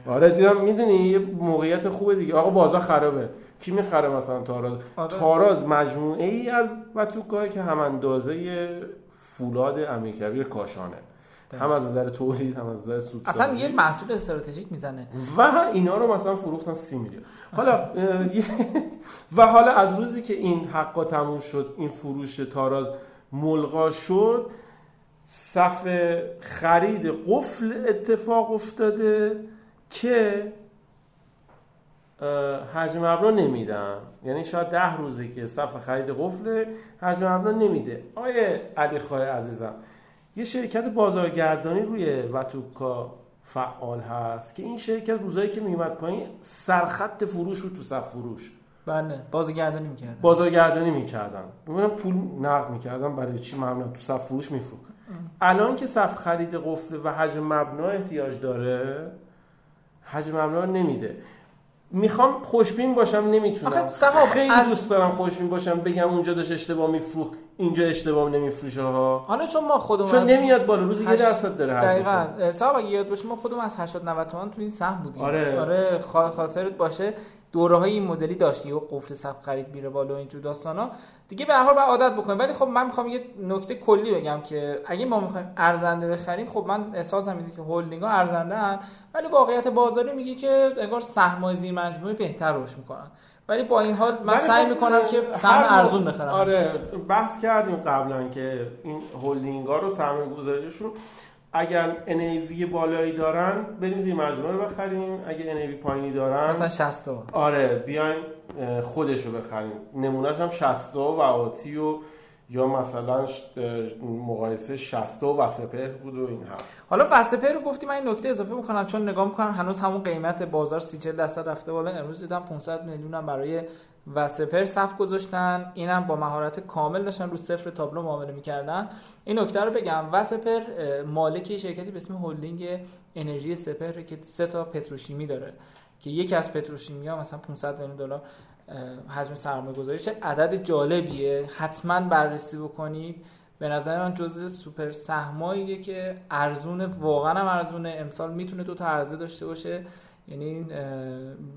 آره دیدم می‌دونی یه موقعیت خوبه دیگه. آقا بازار خرابه. کی می‌خره مثلا تاراز؟ آره. تاراز مجموعه ای از وتوکای که هم اندازه فولاد امیرکبیر کاشانه. هم از نظر تولید هم از نظر سودسازی اصلا یه محصول استراتژیک می‌زنه. و اینا رو مثلا فروختن سی میلیون. حالا و حالا از روزی که این حقا تموم شد این فروش تاراز ملغا شد صف خرید قفل اتفاق افتاده که حجم مبنا نمیدن. یعنی شاید ده روزه که صف خرید قفل حجم مبنا نمیده. آیه علی خواهی عزیزم یه شرکت بازارگردانی روی وتوکا فعال هست که این شرکت روزایی که میومد پایین سرخط فروش رو تو صف فروش. بله بازگردانی می‌کرد بازارگردانی می‌کردن. اونم پول نقد می‌کردن برای چی مبنا تو صف فروش میفروخت؟ الان که صف خرید قفل و حجم مبنا احتیاج داره حجم مبنا نمیده. می‌خوام خوشبین باشم نمی‌تونم. خیلی از- دوست دارم خوشبین باشم بگم اونجا داشت اشتباه میفروخت اینجا اشتباه نمیفروشه ها حالا چون ما خودمون چون از- نمیاد بالا روزی یه هشت- درصد داره دقیقاً. صاحب اگه یاد باشه ما خودمون از 80 90 تومن تو این سهم بودیم. آره. آره خا- خاطرت باشه. دوره های این مدلی داشتی و قفل صف خرید میره بالا و اینجور داستانا. دیگه به هر حال باید عادت بکنیم. ولی خب من می‌خوام یه نکته کلی بگم که اگه ما می‌خوایم ارزنده بخریم خب من احساسم اینه که هلدینگ ها ارزنده هن ولی واقعیت بازاری میگه که انگار سهم زیر مجموعه بهتر رشد می‌کنن. ولی با این حال من سعی خب، می‌کنم که سهم ارزون بخرم. آره بحث کردیم قبلا که این هلدینگ ها رو سرمایه گذاریشون اگر NAV بالایی دارن بریم زیر مجموعه رو بخریم. اگه NAV پایینی دارن مثلا 60 تا آره بیایم خودش رو بخریم. نمونهش هم 60 و آتی و یا مثلا مقایسه 60 و سپهر بود و این حرف. حالا وسپر رو گفتی من این نکته اضافه بکنم چون نگاه می‌کنم هنوز همون قیمت بازار 30 40 درصد رفته بالا. امروز دیدم 500 میلیون هم برای وسپر صف گذاشتن. اینم با مهارت کامل داشتن رو صفر تابلو معامله می‌کردن. این نکته رو بگم وسپر مالک شرکتی به اسم هلدینگ انرژی سپر که سه تا پتروشیمی داره که یکی از پتروشیمی ها مثلا 500 میلیون دلار. حجم سرمایه گذاری چه عدد جالبیه. حتما بررسی بکنید. به نظر من جزء سوپر سهماییه که ارزونه واقعا هم ارزونه امسال می‌تونه دو تا عرضه داشته باشه. یعنی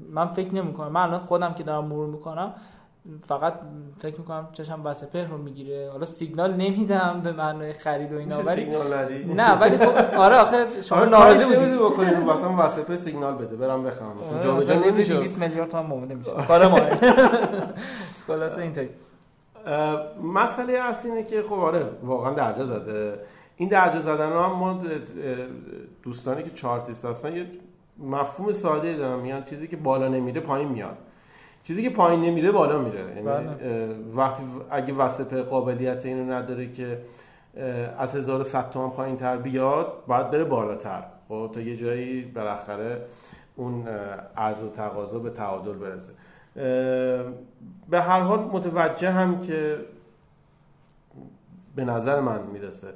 من فکر نمی کنم من الان خودم که دارم مرور می‌کنم فقط فکر می‌کنم چشم وسپر رو می‌گیره. حالا سیگنال نمیدم به معنای خرید و اینا ولی سیگنال ندی؟ نه ولی خب آره آخه شما آره ناراضی کارش بودی. نمیدی بکنی رو مثلا وسط سیگنال بده برم بخرم. مثلا جا به جا مثلا روزی نمیشه 200 میلیارد تومان معامله میشه. کار ما. خلاصه اینطوری. اه، مسئله اصلی اینه که خب آره واقعا درجا زده. این درجا زدن هم ما دوستانی که چارتیست هستن یه مفهوم ساده ای دارن. میگن چیزی که بالا نمیره پایین میاد. چیزی که پایین نمیره بالا میره. یعنی بله. وقتی اگه وسط قابلیت اینو نداره که از 1100 تومن پایین تر بیاد باید بره بالاتر. خب تا یه جایی بالاخره اون عرض و تقاضا به تعادل برسه. به هر حال متوجه هم که به نظر من می‌رسه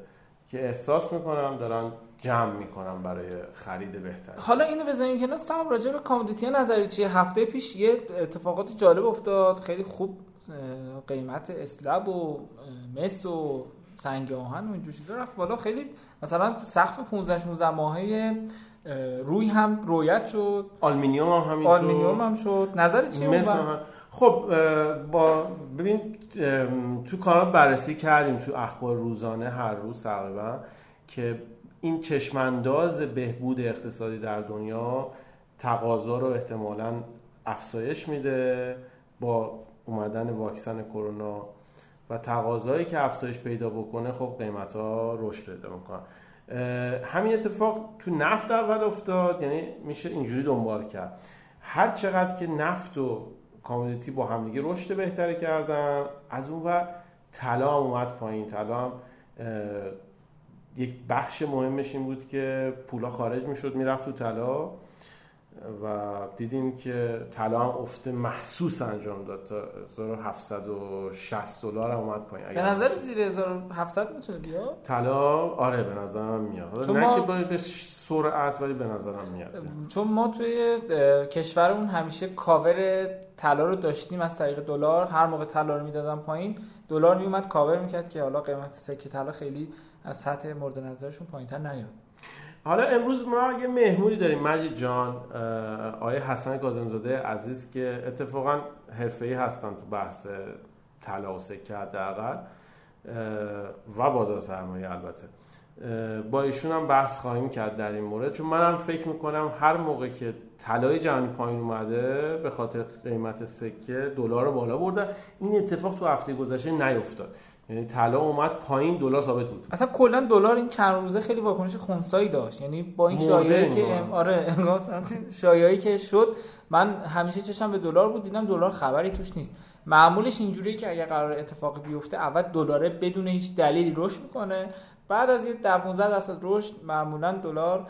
که احساس می‌کنم دارن جمع می‌کنم برای خرید بهتر. حالا اینو بزنیم کنار. سام راجع به commodity نظری چیه هفته پیش یه اتفاقات جالب افتاد. خیلی خوب قیمت slab و مس و سنگ آهن و اینجور چیزا رفت بالا. خیلی مثلا سقف 15 16 ماهه اه، روی هم رویت شد. آلمینیوم هم همینطور آلومینیوم هم شد. نظر چیه مثل اون هم- خب با ببین تو کانال بررسی کردیم تو اخبار روزانه هر روز تقریبا که این چشمانداز بهبود اقتصادی در دنیا تقاضا رو احتمالا افزایش میده با اومدن واکسن کرونا و تقاضایی که افزایش پیدا بکنه خب قیمت ها رشد پیدا می‌کنن. همین اتفاق تو نفت اول افتاد یعنی میشه اینجوری دنبال کرد. هر چقدر که نفت و کامودیتی با همدیگه رشد بهتری کردن از اون ور طلا اومد پایین. طلا هم یک بخش مهمش این بود که پولا خارج می‌شد می‌رفت تو طلا و دیدیم که طلا هم افت محسوس انجام داد تا 1760 دلار هم اومد پایین. به نظر زیر 1700 می‌تونه بیاد؟ طلا آره به نظرم میاد. نه ما... که به سرعت ولی به نظرم میاد. چون ما توی کشورمون همیشه کاور طلا رو داشتیم از طریق دلار. هر موقع طلا رو می‌دادن پایین دلار میومد کاور می‌کرد که حالا قیمت سکه طلا خیلی از سطح مورد نظرشون پایینتر نیاد. حالا امروز ما یه مهمونی داریم مجید جان آیه حسن کاظمزاده عزیز که اتفاقا حرفه‌ای هستن تو بحث طلا و سکه حداقل و بازار سرمایه البته. با ایشون هم بحث خواهیم کرد در این مورد. چون منم فکر می‌کنم هر موقع که طلای جهانی پایین اومده به خاطر قیمت سکه دلار بالا برده. این اتفاق تو هفته گذشته نیفتاد. یعنی طلا اومد پایین دلار ثابت بود. اصلا کلا دلار این چند روزه خیلی واکنش خونسایی داشت. یعنی با این شایعه که ام... آره شایعی که شد. من همیشه چشم به دلار بود دیدم دلار خبری توش نیست. معمولش اینجوریه که اگر قرار اتفاقی بیفته اول دلار بدون هیچ دلیلی رشد می‌کنه. بعد از یه 15 درصد رشد معمولا دلار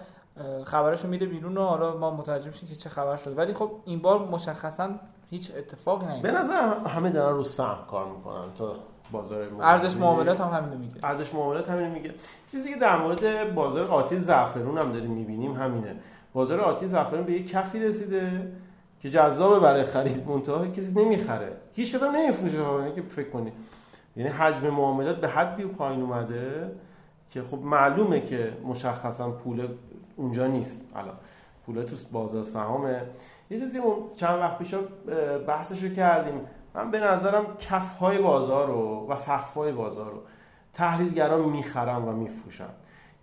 خبرشو میده بیرون و حالا ما متوجه میشیم که چه خبر شده. ولی خب این بار مشخصا هیچ اتفاقی نیفتاد به نظر همه دارن رو سهم کار می‌کنن تا بازار ارزش معاملات هم همین میگه. ارزش معاملات همین میگه. چیزی که در مورد بازار آتی زعفرون هم داریم می‌بینیم همینه. بازار آتی زعفرون به یک کفی رسیده که جذاب برای خرید منتها کسی نمی‌خره. هیچ کس هم نمیفروشه یعنی که فکر کنی. یعنی حجم معاملات به حدی پایین اومده. که خب معلومه که مشخصا پول اونجا نیست. الان پول تو بازار سهامه. یه چیزی چند وقت پیش بحثش رو کردیم. من به نظرم کف های بازار رو و سقف های بازار رو تحلیلگران می‌خرن و میفروشن.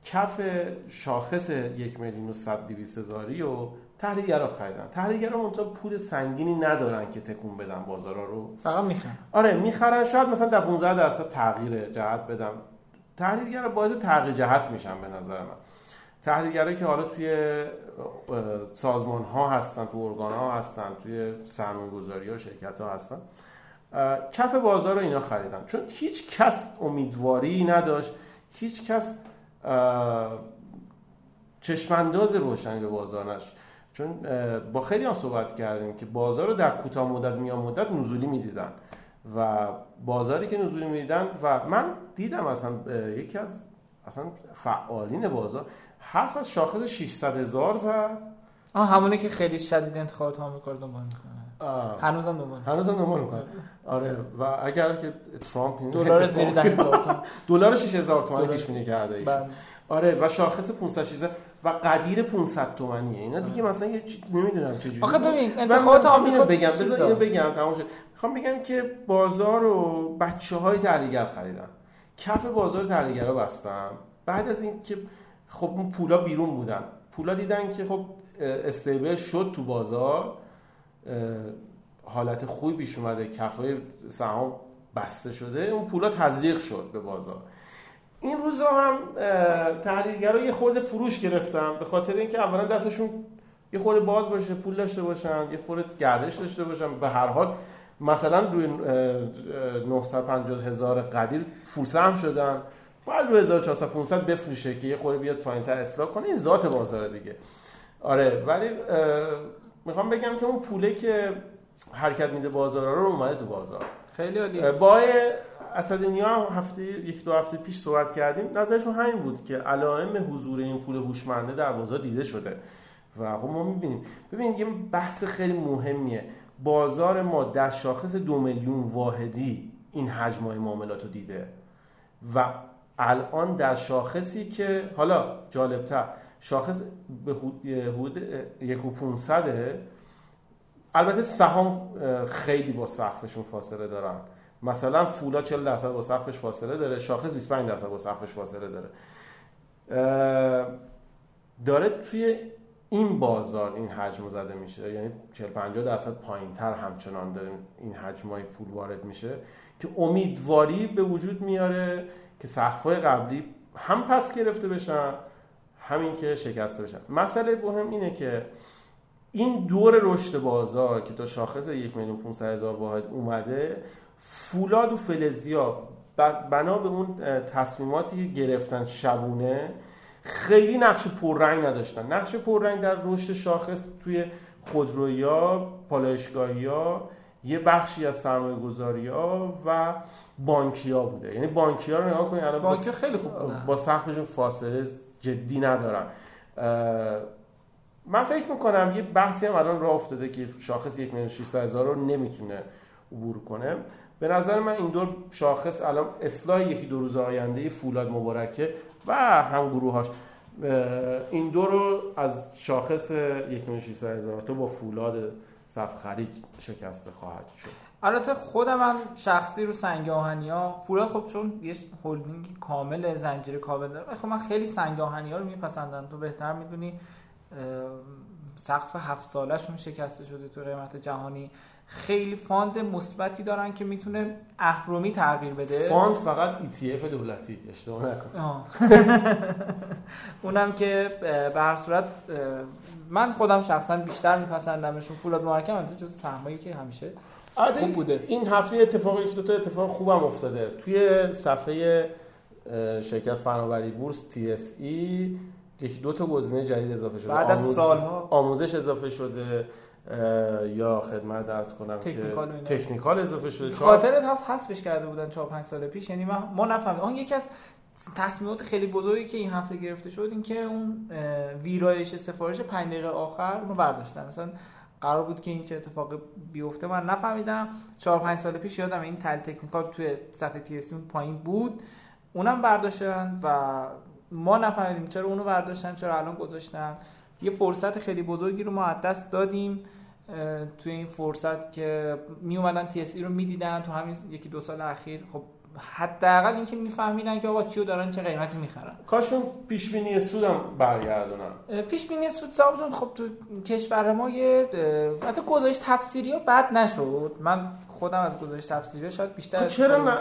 کف شاخص یک میلیون و صد دیویس هزاری و تحلیلگرا خریدن. تحلیلگرا منتها پول سنگینی ندارن که تکون بدن بازارا رو. فقط می‌خرن. آره می‌خرن. شاید مثلا در 15 درصد تغییر جهت بدم تحلیلگرا باعث تغییر جهت میشن به نظر من. تحلیلگرایی که حالا توی سازمان ها هستن تو ارگان ها هستن توی سرمایه گذاری ها شرکت ها هستن کف بازار رو اینا خریدن. چون هیچ کس امیدواری نداشت هیچ کس چشمانداز روشنی به بازار نش چون با خیلی هم صحبت کردیم که بازار رو در کوتاه مدت میان مدت نزولی می‌دیدن. و بازاری که نزولی می‌دیدن و من دیدم اصلا یکی از اصلا فعالین بازار حرف از شاخص 600 هزار زد. آه همونه که خیلی شدید انتخابات آمریکا رو دنبال می‌کنه هنوزم دنبال. هنوزم دنبال می‌کنه آره و اگر که ترامپ دلار زیر 10000 دلار 6000 تومان پیش بینی کرده ایش. بله. آره و شاخص 500 و قدیر 500 تومانیه اینا دیگه مثلا یه نمی‌دونم چه جوری آخه ببین انتخابات آمریکا بگم. بذار اینو بگم تمام شد. می‌خوام بگم که بازار رو بچه‌های تحلیلگر خریدن. کف بازار تحلیلگرا بستن. بعد از اینکه خب اون پولا بیرون بودن. پولا دیدن که خب استیبل شد تو بازار. حالت خوبی پیش اومده. کفای سهام بسته شده. اون پولا تزریق شد به بازار. این روزا هم تحلیلگرا یه خورده فروش گرفتن به خاطر اینکه اولا دستشون یه خورده باز باشه پول داشته باشن یه خورده گردش داشته باشن. به هر حال مثلا روی 950 هزار قدیر فول سهم شدن. باید رو 1400 500 بفروشه که یه خورده بیاد پایینتر اصلاح کنه. این ذات بازار دیگه. آره ولی می‌خوام بگم که اون پوله که حرکت میده بازار رو اومده تو بازار. خیلی عالی با اسدنیا هفته یک دو هفته پیش صحبت کردیم نظرشون همین بود که علائم حضور این پول هوشمنده در بازار دیده شده. و خب ما می‌بینیم. ببینید یه بحث خیلی مهمیه. بازار ما در شاخص دو میلیون واحدی این حجم های معاملات رو دیده. و الان در شاخصی که حالا جالبتر شاخص به حدود یک و پونصده. البته سهام خیلی با سقفشون فاصله دارن. مثلا فولا 40 درصد با سقفش فاصله داره شاخص 25 درصد با سقفش فاصله داره. داره توی این بازار این حجم زده میشه یعنی 40 50 درصد پایینتر همچنان داره این حجمای پول وارد میشه که امیدواری به وجود میاره که سقف‌های قبلی هم پس گرفته بشن همین که شکسته بشن. مسئله مهم اینه که این دور رشد بازار که تا شاخص یک میلیون 500 هزار واحد اومده فولاد و فلزیا بنا به اون تصمیماتی که گرفتن شبونه خیلی نقش پررنگ نداشتن. نقش پررنگ در رشد شاخص توی خودرویا پالایشگاهی ها یه بخشی از سرمایه گذاری ها و بانکی ها بوده. یعنی بانکی ها رو نگاه کنید الان بانکی خیلی خوب بودن. با سقفشون فاصله جدی ندارن. من فکر می‌کنم یه بحثی هم الان راه افتاده که شاخص یک میلیون هزار رو نمی‌تونه عبور کنه. به نظر من این دور شاخص الان اصلاح یکی دو روز آینده فولاد مبارکه و هم گروهاش. این دو رو از شاخص یک میلیون هزار تا با فولاد صف خرید شکسته خواهد شد. البته خودم من شخصا رو سنگ آهنی ها فولاد خب چون یه هلدینگ کامل زنجیره کامل داره خب من خیلی سنگ آهنی ها رو میپسندم. تو بهتر می‌دونی سقف هفت سالشون شکسته شده تو قیمت جهانی. خیلی fund مثبتی دارن که می‌تونه اهرمی تغییر بده. fund فقط ETF دولتی اشتباه نکن. اونم که به هر صورت من خودم شخصا بیشتر میپسندمشون فولاد محرکم هم جز سهمایی که همیشه خوب بوده. این هفته اتفاقی که دو تا اتفاق خوبم افتاده. توی صفحه شرکت فناوری بورس TSE یکی دو تا گزینه جدید اضافه شده. بعد از سالها. آموزش اضافه شده. یا خدمت درس کنم تکنیکال که تکنیکال اضافه شده. خاطرت هست حذفش کرده بودن 4 5 سال پیش؟ یعنی ما, ما نفهمیدیم اون یکی از تصمیمات خیلی بزرگی که این هفته گرفته شد این که اون ویرایش سفارش 5 دقیقه آخر رو برداشتن. مثلا قرار بود که این چه اتفاقی بیفته من نفهمیدم. 4 5 سال پیش یادم این تل تکنیکال توی صفحه تی پایین بود. اونم برداشتن و ما نفهمیدیم چرا اونو برداشتن چرا الان گذاشتن. یه فرصت خیلی بزرگی رو ما از دست دادیم توی این فرصت که می اومدن تی رو می‌دیدن تو همین یکی دو سال اخیر. خب حداقل اینکه میفهمیدن که آقا چیو دارن چه قیمتی می‌خرن. کاشون پیش بینی سودم برگردونن. پیش بینی سود صاحب خب تو کشور ما یه حتی گزارش تفسیری ها بد نشد. من خودم از گزارش تفسیری شاید بیشتر خب چرا نه؟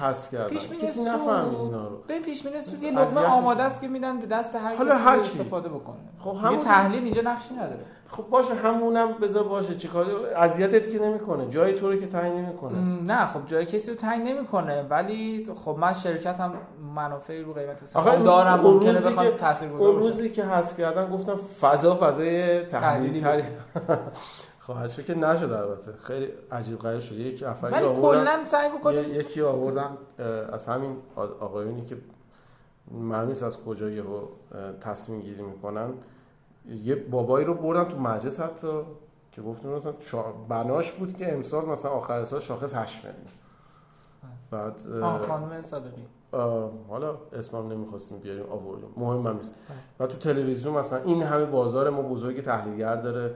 حذف کردن. پیش بینی کسی نفهمید اینا رو. به پیش بینی سود یه لقمه آماده است که میدن به دست هر حالا هر استفاده بکنه. خب همون تحلیل اینجا نقشی نداره. خب باشه همونم بذار باشه. چیکار اذیتت که نمی‌کنه. جای تو رو که تعیین نمی‌کنه. نه خب جای کسی رو تعیین نمی‌کنه. ولی خب من شرکت هم منافعی رو قیمت سهام دارم. ممکنه بخوام تاثیرگذار اون روزی که حذف کردن گفتم فضا فضای تحلیلی خواهد شد که نشد البته. خیلی عجیب غریب شد. یک افرادی ولی کلا سعی بکنیم یکی آوردن از همین آقایونی که معلوم از کجا یهو تصمیم گیری می‌کنن. یه بابایی رو بردن تو مجلس حتی که گفتن مثلا بناش بود که امسال مثلا آخر سال شاخص 8 میلیون. بعد خانم صادقی. حالا اسمم نمی‌خواستیم بیاریم آوردیم مهم هم نیست و تو تلویزیون مثلا این همه بازار ما بزرگ تحلیلگر داره.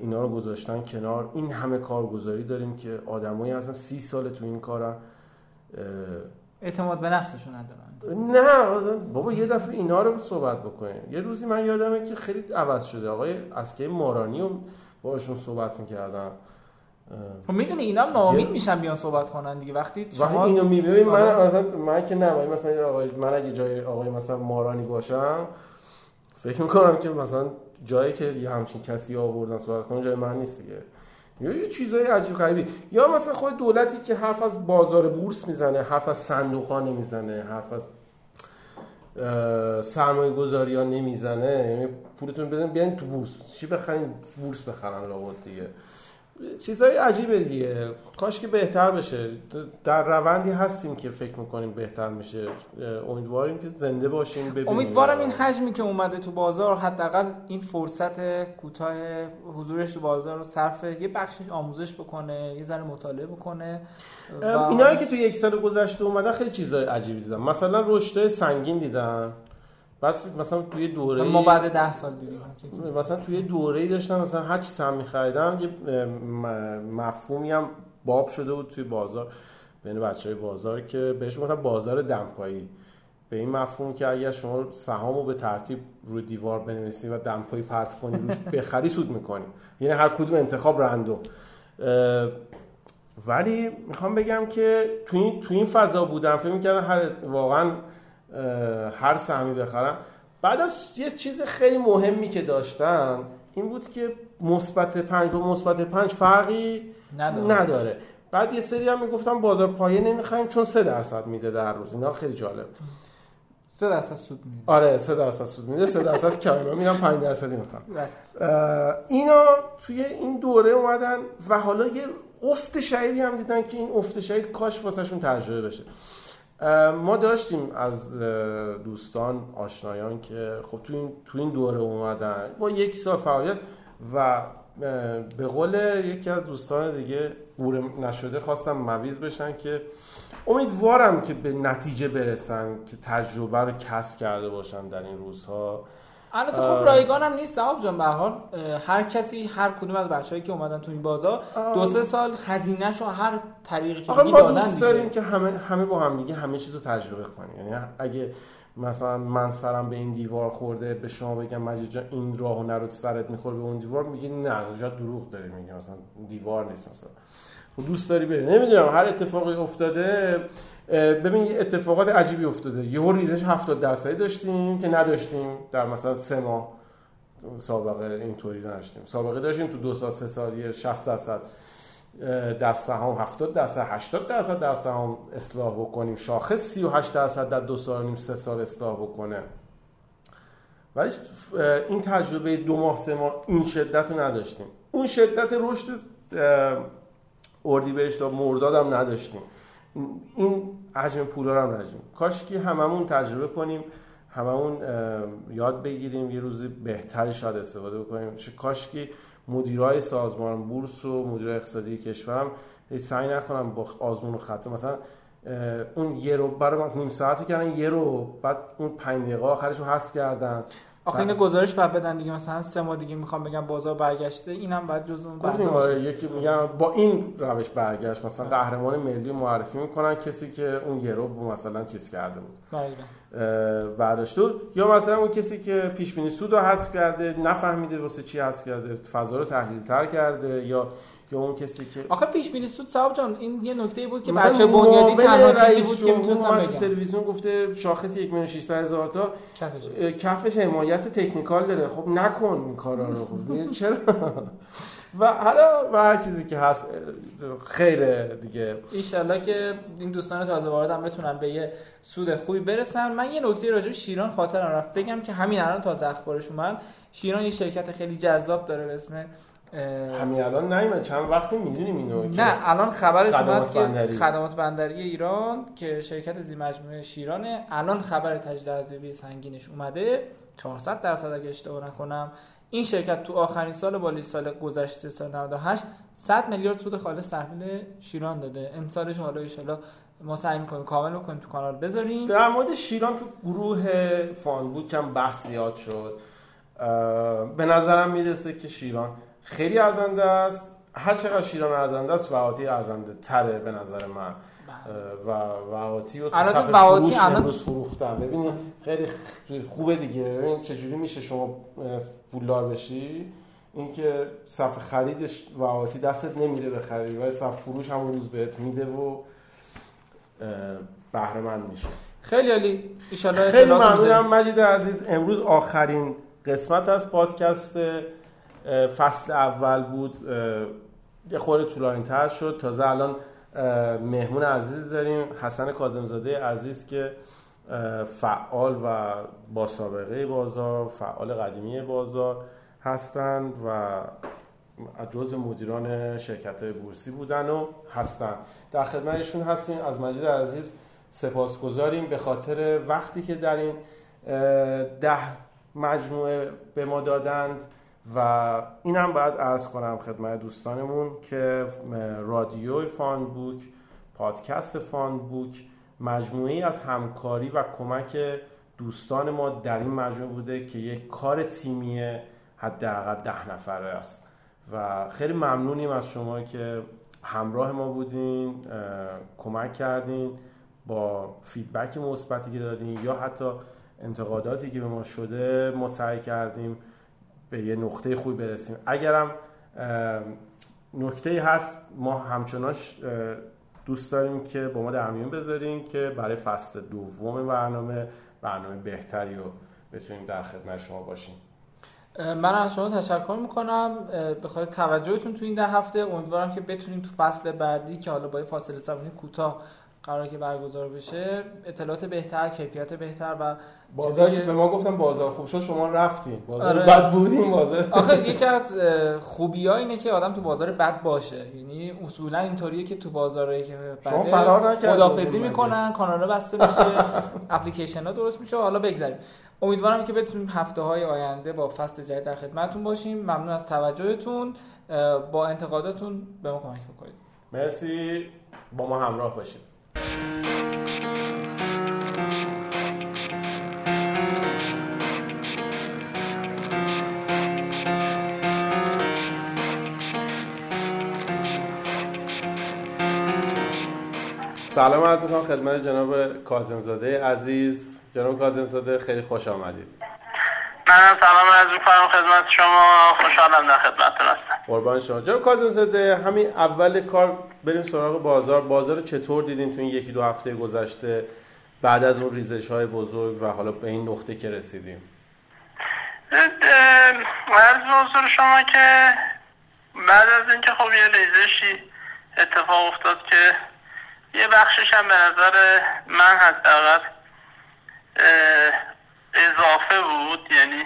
اینا رو گذاشتن کنار. این همه کارگزاری داریم که آدمایی هستن سی سال تو این کارن. اعتماد به نفسشون ندارن. نه بابا یه دفعه اینا رو صحبت بکنیم یه روزی من یادمه که خیلی عوض شده. آقای از که مارانی رو باشون صحبت می‌کردم. خب می‌دونی اینا ناامید میشن بیان صحبت کنن دیگه. وقتی شما اینو می‌بینی من آره. مثلا من که نه مثلا آقای من اگه جای آقای مثلا مارانی باشم فکر می‌کنم که مثلا جایی که یه همچین کسی آوردن صحبت کنه جای من نیست دیگه. یا یه چیزای عجیب غریبی. یا مثلا خود دولتی که حرف از بازار بورس می‌زنه حرف از صندوقها نمی‌زنه حرف از سرمایه گذاری ها نمی‌زنه. یعنی پولتون بدن بیاین تو بورس. چی بخرین؟ بورس بخرن لابد دیگه. چیزای عجیبه دیگه. کاش که بهتر بشه. در روندی هستیم که فکر می‌کنیم بهتر میشه. امیدواریم که زنده باشیم ببینیم. امیدوارم این حجمی که اومده تو بازار حداقل این فرصت کوتاه حضورش تو بازار رو صرف یه بخش آموزش بکنه یه ذره مطالعه بکنه. و... اینایی که تو یک سال گذشته اومدن خیلی چیزای عجیبی دیدم مثلا رشته سنگین دیدن. بعد مثلا توی دوره ما بعد ده سال دیدیم مثلا توی دوره داشتم مثلا هر چی سهم می‌خریدم یه مفهومی هم باب شده بود توی بازار بین بچه های بازار که بهش می‌گفتن بازار دمپایی. به این مفهوم که اگر شما سهامو به ترتیب روی دیوار بنویسی و دمپایی پرت کنی روش بخری سود می‌کنی. یعنی هر کدوم انتخاب رندوم. ولی می‌خوام بگم که تو این, تو این فضا بودم فکر می‌کردم هر واقعا هر سهمی بخرم. بعد از یه چیز خیلی مهمی که داشتم این بود که مثبت پنج و مثبت پنج فرقی نداره. نداره. بعد یه سری هم می‌گفتم بازار پایه نمی‌خوایم چون سه درصد میده در روز. اینا خیلی جالب. سه درصد سود میده. آره سه درصد سود میده. سه درصد کمی میگم 5 درصدی می‌خوام اینا توی این دوره اومدن و حالا یه افت شهیدی هم دیدن که این افت شهید کاش واسهشون تجربه بشه. ما داشتیم از دوستان آشنایان که خب تو این تو این دوره اومدن با یک سال فعالیت و به قول یکی از دوستان دیگه بوره نشده خواستم مویز بشن که امیدوارم که به نتیجه برسن که تجربه رو کسب کرده باشن در این روزها. البته خب رایگان هم نیست صاحب جان به حال هر کسی هر کدوم از بچه‌ای که اومدن تو این بازار دو سه سال هزینه‌ش رو هر طریقی که دیگه دادن دوست داریم که همه همه با هم دیگه همه چیزو تجربه کنیم. یعنی اگه مثلا من سرم به این دیوار خورده به شما بگم مجید جان این راهو نرو سرت می‌خوره به اون دیوار میگی نه جا دروغ داری میگه مثلا دیوار نیست مثلا. خب دوست داری بری. نمی‌دونم هر اتفاقی افتاده ببین اتفاقات عجیبی افتاده. یهو ریزش 70 درصدی داشتیم که نداشتیم در مثلا سه ماه. سابقه اینطوری نداشتیم. سابقه داشتیم تو دو سال سه سال 60 درصد. در سهام 70 درصد 80 درصد در سهام اصلاح بکنیم. شاخص 38 درصد در دو سال نیم سه سال اصلاح بکنه. ولی این تجربه دو ماه سه ماه این شدت رو نداشتیم. اون شدت رشد اردیبهشت تا مرداد هم نداشتیم. این حجم پولا رو هم کاش که هممون تجربه کنیم هممون یاد بگیریم یه روزی بهتری شاید استفاده بکنیم. کاش که مدیرای سازمان بورس و مدیر اقتصادی کشورم سعی نکنم با آزمون و خطه مثلا اون یه رو برای نیم ساعتی کردن یه رو بعد اون پنج دقیقه آخرش رو حذف کردن. آخه این گزارش بعد بدن دیگه مثلا سه ماه دیگه می‌خوام بگم بازار برگشته اینم بعد جزء اون بعد آره یکی میگم با این روش برگشت مثلا قهرمان ملی معرفی می‌کنن کسی که اون یورو مثلا چیز کرده بود. برداشت یا مثلا اون کسی که پیش بینی سود رو حذف کرده نفهمیده واسه چی حذف کرده فضا رو تحلیل تر کرده یا یا اون کسی که آخه پیش بینی سود صاحب جان این یه نکته بود که بچه بنیادی تنها چیزی بود که می‌تونستم بگم تلویزیون گفته شاخص 1 میلیون 600 هزار تا کفش. کفش حمایت تکنیکال داره. خب نکن این کارا رو. خب چرا؟ و حالا و هر چیزی که هست خیره دیگه. ایشالله که این دوستان تازه واردم بتونن به یه سود خوبی برسن. من یه نکته راجع شیران خاطرم رفت. بگم که همین الان تازه اخبارش اومد. شیران یه شرکت خیلی جذاب داره به اسم همین الان نیومد. چند وقتی می‌دونیم اینو نه الان خبرش اومد که خدمات بندری ایران که شرکت زی مجموعه شیرانه. الان خبر تجدید ارزیابی سنگینش اومده. 400 درصد اگه اشتباه نکنم. این شرکت تو آخرین سال بالی سال گذشته سال 98 100 میلیارد سود خالص تحویل شیران داده. امسالش حالا ان ما سعی می‌کنیم کامل بکنیم تو کانال بذاریم. در مورد شیران تو گروه فانبوک هم بحث زیاد شد. به نظرم می‌رسه که شیران خیلی ارزنده است. هر چقدر شیران ارزنده است وهاتی ارزنده تره به نظر من. و وهاتی رو تو صفحه فروش امروز فروختم. ببینید خیلی خوبه دیگه. ببین چجوری میشه شما پولدار بشی؟ اینکه صفحه خریدش وهاتی دستت نمیره بخری و صفحه فروش هم روز بهت میده و بهره مند میشه خیلی عالی. خیلی ممنونم مجید عزیز. امروز آخرین قسمت از پادکست فصل اول بود یه خورده طولانی تر شد. تازه الان مهمون عزیز داریم. حسن کازمزاده عزیز که فعال و با سابقه بازار فعال قدیمی بازار هستند و جز مدیران شرکت های بورسی بودن و هستن در خدمتشون هستیم. از مجید عزیز سپاسگزاریم. به خاطر وقتی که در این ده مجموعه به ما دادند و اینم باید ارز کنم خدمت دوستانمون که رادیو فان بوک پادکست فان بوک مجموعی از همکاری و کمک دوستان ما در این مجموعه بوده که یک کار تیمی حداقل ده نفره است. و خیلی ممنونیم از شما که همراه ما بودین کمک کردین با فیدبک مثبتی که دادیم یا حتی انتقاداتی که به ما شده ما سعی کردیم به یه نقطه خوبی برسیم. اگرم نکته هست ما همچناش دوست داریم که با ما در میون بذاریم که برای فصل دوم برنامه برنامه بهتری رو بتونیم در خدمت شما باشیم. من از شما تشکر می‌کنم. به خاطر توجهتون تو این ده هفته امیدوارم که بتونیم تو فصل بعدی که حالا با فاصله زمانی کوتاه قرار که برگزار بشه اطلاعات بهتر کیفیت بهتر و بازار که به ما گفتم بازار خوب شد شما رفتین. بازار آره. بد بودیم بازار آخه یکی از خوبی ها اینه که آدم تو بازار بد باشه. یعنی اصولا اینطوریه که تو بازارهایی که شما فرار خدافظی می‌کنن کانال بسته میشه اپلیکیشن ها درست میشه حالا بگذاریم امیدوارم که بتونیم هفته های آینده با فصل جدید در خدمتتون باشیم. ممنون از توجهتون. با انتقاداتون به ما کمک بکنید. مرسی. با ما همراه باشید. سلام از می‌کنم خدمت جناب کازمزاده عزیز. جناب کازمزاده خیلی خوش آمدید. من سلام از می‌کنم خدمت شما. خوشحالم در خدمتتون هستم. قربان شما. جناب کازمزاده همین اول کار بریم سراغ بازار. بازار چطور دیدین تو این یکی دو هفته گذشته بعد از اون ریزش های بزرگ و حالا به این نقطه که رسیدیم؟ عرض حضور شما که بعد از اینکه خب یه ریزشی اتفاق افتاد که یه بخشش هم به نظر من حداقل اضافه بود یعنی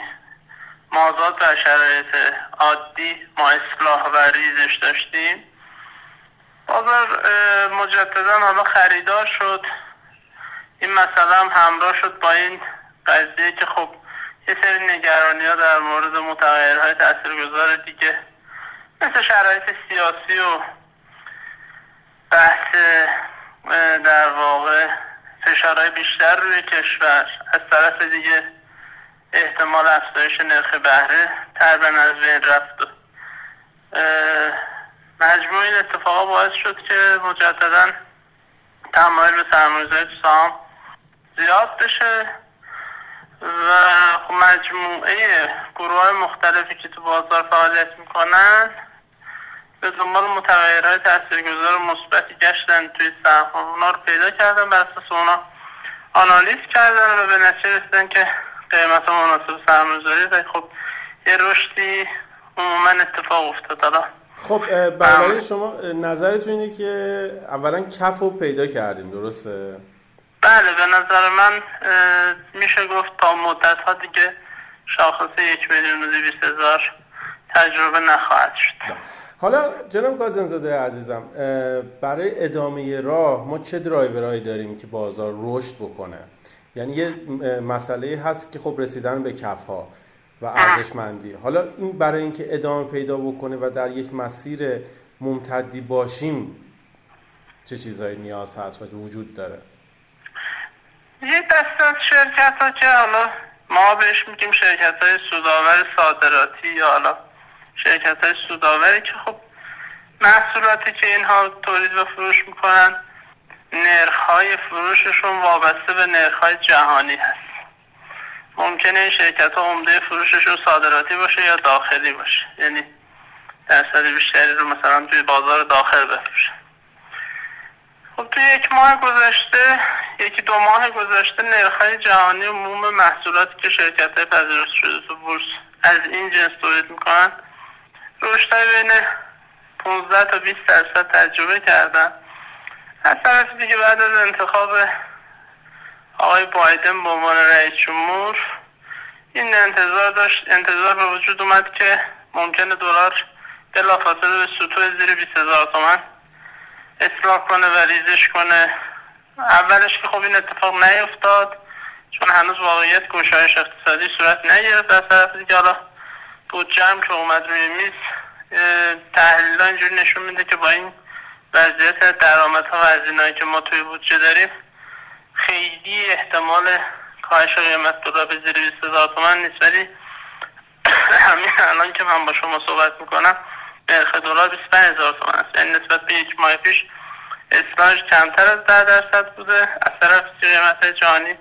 مازاد بر شرایط عادی ما اصلاح و ریزش داشتیم. بازار مجددا حالا خریدار شد. این مسئله هم همراه شد با این قضیه که خب یه سری نگرانی ها در مورد متغیرهای تاثیرگذار دیگه مثل شرایط سیاسی و بحث در واقع فشارهای بیشتر روی کشور. از طرف دیگه احتمال افزایش نرخ بهره تقریبا از بین رفت. مجموع این اتفاقا باعث شد که مجددا تمایل به سرمایه‌گذاری تو سهام زیاد بشه و خب مجموعه گروه های مختلفی که تو بازار فعالیت می‌کنن به دنبال متغیرهای تاثیرگذار مثبتی گشتن توی سهم اونا رو پیدا کردن بر اساس اونا آنالیز کردن و به نتیجه رسیدن که قیمت مناسب سرمایه‌گذاری و خب یه رشدی عموما اتفاق افتاد خب برای شما نظرتون اینه که اولا کف رو پیدا کردیم درسته؟ بله به نظر من میشه گفت تا مدت ها دیگه شاخص یک میلیون و هزار تجربه نخواهد شد بله. حالا جناب کازمزاده عزیزم برای ادامه راه ما چه درایورهایی داریم که بازار رشد بکنه؟ یعنی یه مسئله هست که خب رسیدن به کف ها و ارزشمندی. حالا این برای اینکه ادامه پیدا بکنه و در یک مسیر ممتدی باشیم چه چیزهایی نیاز هست و وجود داره؟ یه دست از شرکت ها که حالا ما بهش میگیم شرکت های سوداور صادراتی یا حالا شرکت های سوداوری که خب محصولاتی که اینها تولید و فروش می‌کنن. نرخ های فروششون وابسته به نرخ های جهانی هست. ممکنه این شرکت ها عمده فروششون صادراتی باشه یا داخلی باشه. یعنی درصد بیشتری رو مثلا توی بازار داخل بفروشن. خب توی یک ماه گذشته یکی دو ماه گذشته نرخ جهانی عموم محصولاتی که شرکت های پذیرفته شده تو بورس از این جنس تولید می‌کنن رشد بین 15 تا 20 درصد تجربه کردن از طرف دیگه بعد از انتخاب آقای بایدن به عنوان رئیس جمهور این انتظار داشت انتظار به وجود اومد که ممکنه دلار بلافاصله به سطوح زیر 20 هزار تومن اصلاح کنه و ریزش کنه. اولش که خب این اتفاق نیفتاد چون هنوز واقعیت گشایش اقتصادی صورت نگرفت. از طرف دیگه بودجه هم که اومد روی میز تحلیل اینجوری نشون میده که با این وضعیت درآمدها و که ما توی بودجه داریم خیلی احتمال کاهش قیمت دلار به زیر 20 هزار تومن نیست. ولی همین الان که من با شما صحبت می‌کنم نرخ دلار 25 هزار تومن است. یعنی نسبت به یک ماه پیش اسفناج کمتر از ده درصد بوده. از طرف قیمت جهانی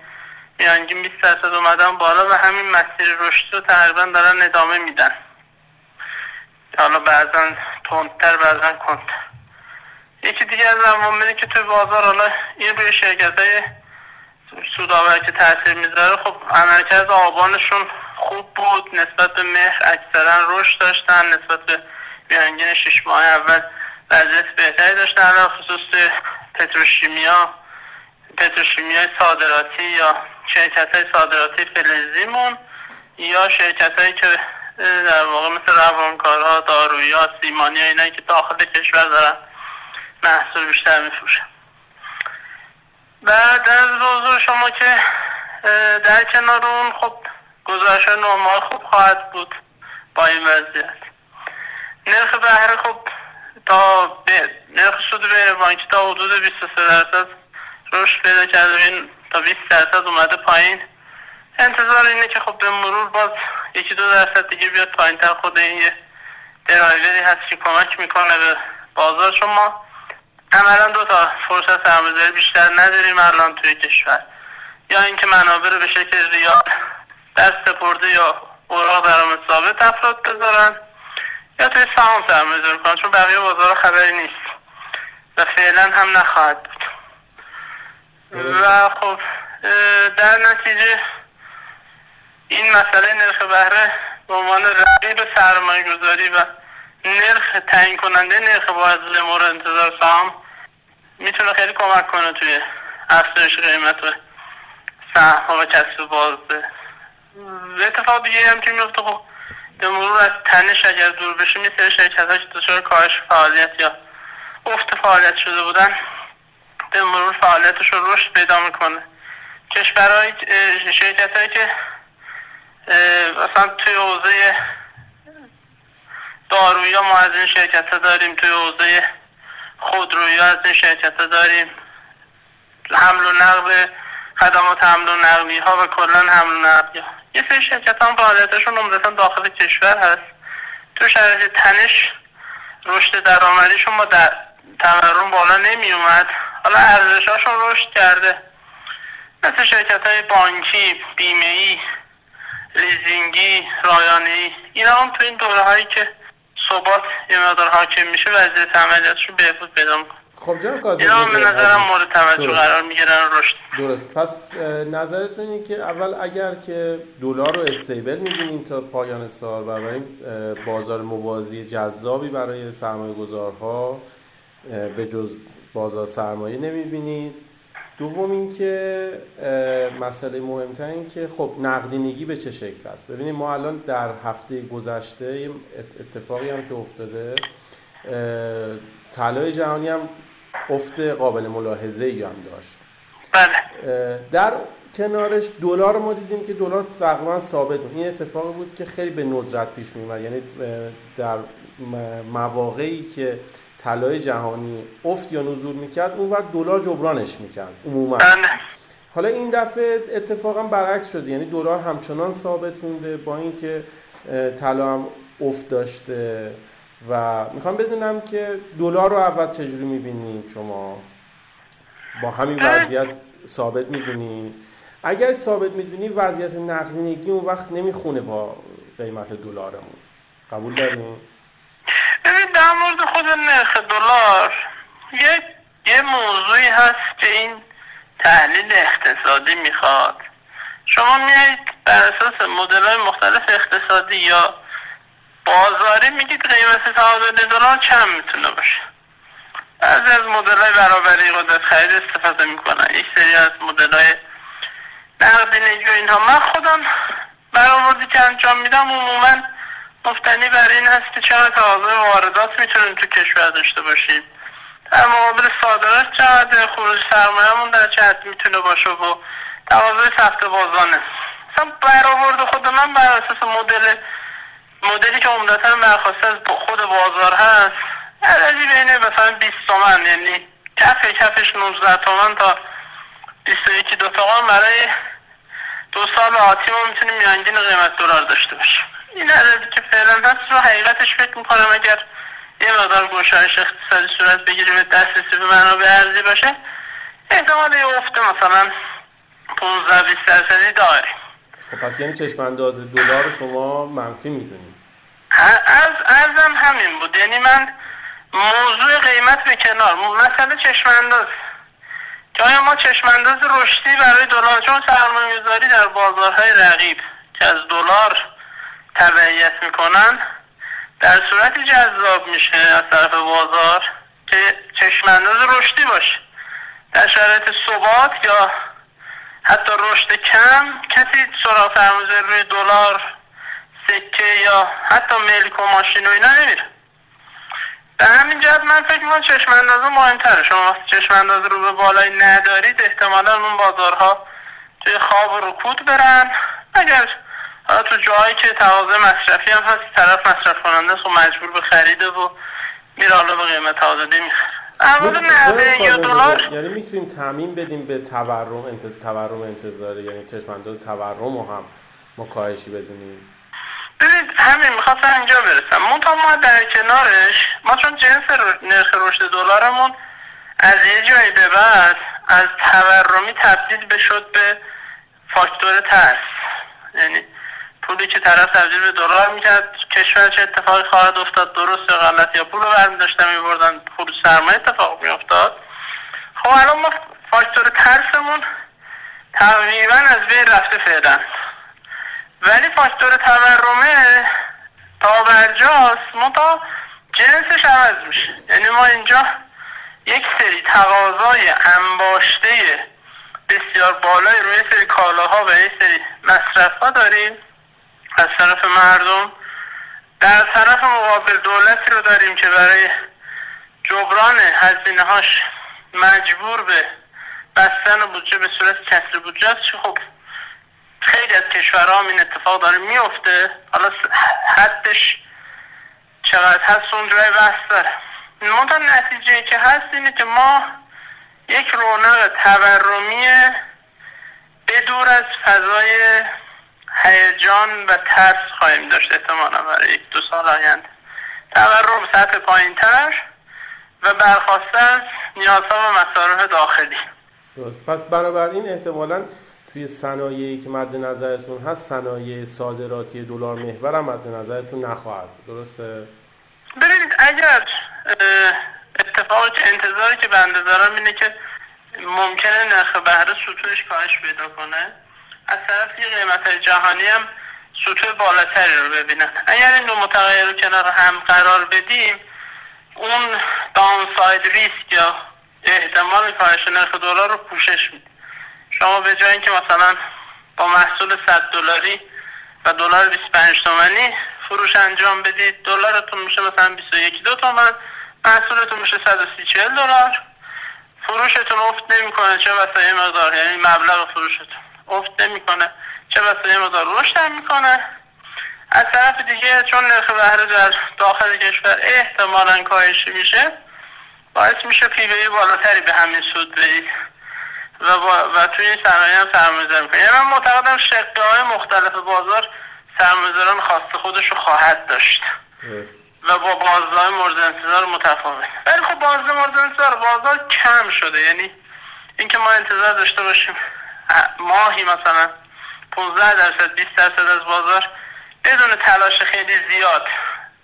میانگین 20 درصد اومدن بالا و همین مسیر رشد رو تقریبا دارن ادامه میدن. حالا بعضا تندتر بعضا کندتر یکی دیگه از عواملی که توی بازار حالا این روی شرکت های سودآور که تاثیر می‌ذاره خب عملکرد آبانشون خوب بود نسبت به مهر اکثرا رشد داشتن نسبت به میانگین شش ماه اول وضعیت بهتری داشتن در خصوص پتروشیمیا پتروشیمیای صادراتی یا شرکت های صادراتی فلزیمون یا شرکت هایی که در واقع مثل روانکارها دارویی سیمانی اینا که داخل کشور دارن محصول بیشتر میفروشن. بعد از حضور شما که در کنار اون خب گزارش نرمال خوب خواهد بود با این وضعیت. نرخ بهره خب تا نرخ سود بین بانکی تا حدود 23 درصد رشد پیدا کرده. این تا 20 درصد اومده پایین. انتظار اینه که خب به مرور باز یکی دو درصد دیگه بیاد پایین تر خود این یه درایوری هست که کمک می‌کنه به بازار. شما عملا دو تا فرصت سرمایه‌گذاری بیشتر نداریم الان توی کشور. یا اینکه منابع رو به شکل ریال دست سپرده یا اوراق درآمد ثابت افراد بذارن یا توی سهام سرمایه‌گذاری کنن چون بقیه بازار خبری نیست و فعلا هم نخواهد بود. و خب در نتیجه این مسئله نرخ بهره به عنوان رقیب سرمایه گذاری و نرخ تعیین کننده نرخ بازده مورد انتظار سهام می‌تونه خیلی کمک کنه توی افزایش قیمت و سهم و کسب بازده اتفاق دیگه هم که میفته خب به مرور از تنش اگر دور بشه میسه شرکت ها که دچار کاهش فعالیت یا افت فعالیت شده بودن به مرور فعالیتش رو رشد پیدا می‌کنه. کشورهای شرکت هایی که مثلا توی حوزه دارویی ما از این شرکت ها داریم توی حوزه خودرویی از این شرکت ها داریم. حمل و نقل خدمات حمل و نقلی ها و کلا حمل و نقلی ها یه سری شرکت هم فعالیتشون عمدتا داخل کشور هست. تو شرایط تنش رشد درآمدیشون ما در تورم بالا نمی حالا ارزشاشون رشد کرده. مثل شرکت های بانکی بیمه ای لیزینگی رایانه اینا هم تو این دوره هایی که ثبات یه مقدار حاکم میشه وضعیت عملیاتشون بهبود پیدا می‌کنه. خب جناب کاظمی اینا به نظرم مورد توجه قرار می‌گیرن رشد. درست. پس نظرتون اینه که اول اگر که دلار رو استیبل می‌بینیم تا پایان سال و این بازار موازی جذابی برای سرمایه گذارها به جز بازار سرمایه نمی‌بینید. دوم اینکه مسئله مهمتر این که خب نقدینگی به چه شکل است؟ ببینید ما الان در هفته گذشته اتفاقی هم که افتاده طلای جهانی هم افت قابل ملاحظه ای هم داشت. بله. در کنارش دلار ما دیدیم که دلار تقریبا ثابت بود. این اتفاقی بود که خیلی به ندرت پیش میومد یعنی در مواقعی که طلای جهانی افت یا نزول می‌کرد اون وقت دلار جبرانش می‌کرد عموما. بله. حالا این دفعه اتفاقا برعکس شده. یعنی دلار همچنان ثابت مونده با اینکه طلا هم افت داشته و می‌خوام بدونم که دلار رو اول چجوری می‌بینید شما؟ با همین وضعیت ثابت می‌دونی؟ اگر ثابت می‌دونی وضعیت نقدینگی اون وقت نمی‌خونه با قیمت دلارمون. قبول داریم ببین در مورد خود نرخ دلار یه یه موضوعی هست که این تحلیل اقتصادی می‌خواد. شما میایید بر اساس مدل های مختلف اقتصادی یا بازاری میگید قیمت تعادل دلار چند می‌تونه باشه. بعضی از مدل های برابری قدرت خرید استفاده می‌کنن. یک سری از مدل های نقدینگی و اینها. من خودم برآوردی که انجام میدم عموما مفتنی بر این هست که چقدر تقاضای واردات می‌تونیم تو کشور داشته باشیم در مقابل صادرات چقدر خروج سرمایهمون در چه حد می‌تونه باشه و تقاضای سخت بازانه. مثلا برآورد خود من بر اساس مدل مدلی که عمدتا برخواسته از خود بازار هست. عددی بین مثلا 20 تومن یعنی کف کفش 19 تومن تا 21 دو تومن برای دو سال آتی ما می‌تونیم میانگین قیمت دلار داشته باشیم. این عددی که فعلا هست رو حقیقتش فکر می‌کنم اگر یه مقدار گشایش اقتصادی صورت بگیره به دسترسی به منابع ارزی باشه احتمال یه افت مثلا 15 20 درصدی داریم خب پس یعنی چشم انداز دلار شما منفی می‌دونید. از ارزم همین بود. یعنی من موضوع قیمت به کنار. مسئله چشم انداز آیا ما چشم انداز رشدی برای دلار چون سرمایه گذاری در بازارهای رقیب که از دلار تبعیت می‌کنن در صورتی جذاب میشه از طرف بازار که چشم انداز رشدی باشه. در شرایط ثبات یا حتی رشد کم کسی سراغ سرمایه روی دلار سکه یا حتی ملک و ماشین و اینا نمیره. به همین جهت من فکر می‌کنم چشم انداز مهمتره. شما وقتی چشم انداز رو به بالای ندارید احتمالا اون بازارها توی خواب و رکود برن. اگر حالا تو جایی که تقاضای مصرفی هم هست طرف مصرف کننده خب مجبور به خریده و میره حالا به قیمت آزادی می‌خره. یا دلار؟ یعنی می‌تونیم تعمین بدیم به تورم انت... تورم انتظاری یعنی چشم انداز تورم رو هم ما کاهشی بدونیم. همین می‌خواستم اینجا برسم. منتها ما در کنارش ما چون جنس نرخ رشد دلارمون از یه جایی به بعد از تورمی تبدیل بشد به فاکتور ترس. یعنی پولی که طرف تبدیل به دلار می‌کرد کشور چه اتفاقی خواهد افتاد درست یا غلط یا پول رو برمی داشتن میبردن پول سرمایه اتفاق میافتاد. خب الان ما فاکتور ترسمون تقریبا از بین رفته فعلا. ولی فاکتور تورمه تا برجاست منتها جنسش عوض میشه. یعنی ما اینجا یک سری تقاضای انباشته بسیار بالای روی سری کالاها و یک سری مصرف ها داریم. از طرف مردم. در طرف مقابل دولتی رو داریم که برای جبران هزینه هاش مجبور به بستن بودجه به صورت کسر بودجه است. خب خیلی از کشورها این اتفاق داره میفته حالا حدش چقدر هست اون جای بحث داره. منتها نتیجه که هست اینه که ما یک رونق تورمی بدور از فضای هیجان و ترس خواهیم داشت احتمالا برای یک دو سال آینده. تورم سطح پایین تر و برخواسته از نیازها و مصارف داخلی. پس بنابراین احتمالا توی صنایعی که مد نظرتون هست صنایع صادراتی دلار محور هم مد نظرتون نخواهد درسته؟ ببینید اگر اتفاقی که انتظاری که بنده دارم اینه که ممکنه نرخ بهره سطوحش کاهش پیدا کنه از طرف قیمت جهانی هم سطوح بالاتری رو ببینن. اگر این دو متغیر رو کنار هم قرار بدیم اون داونساید ریسک یا احتمال کاهش نرخ دلار رو پوشش میده شما به جای اینکه مثلا با محصول 100 دلاری و دلار 25 تومانی فروش انجام بدید دلارتون میشه مثلا 21 دو تومن محصولتون میشه 130 40 دلار. فروشتون افت نمی‌کنه چه بسا یه مقدار یعنی مبلغ فروشتون افت نمی‌کنه چه بسا یه مقدار رشد می‌کنه. از طرف دیگه چون نرخ بهره در داخل کشور احتمالا کاهشی میشه باعث میشه پیوهی بالاتری به همین سود بدید و, با و توی این صنایع هم سرمایه‌گذاری می‌کنه. یعنی من معتقدم شقه های مختلف بازار سرمایه‌گذاران خاص خودش رو خواهد داشت. و با بازار مورد انتظار متفاوت. ولی خب بازار مورد انتظار بازار کم شده. یعنی اینکه ما انتظار داشته باشیم ماهی مثلا 15 درصد 20 درصد از بازار بدون تلاش خیلی زیاد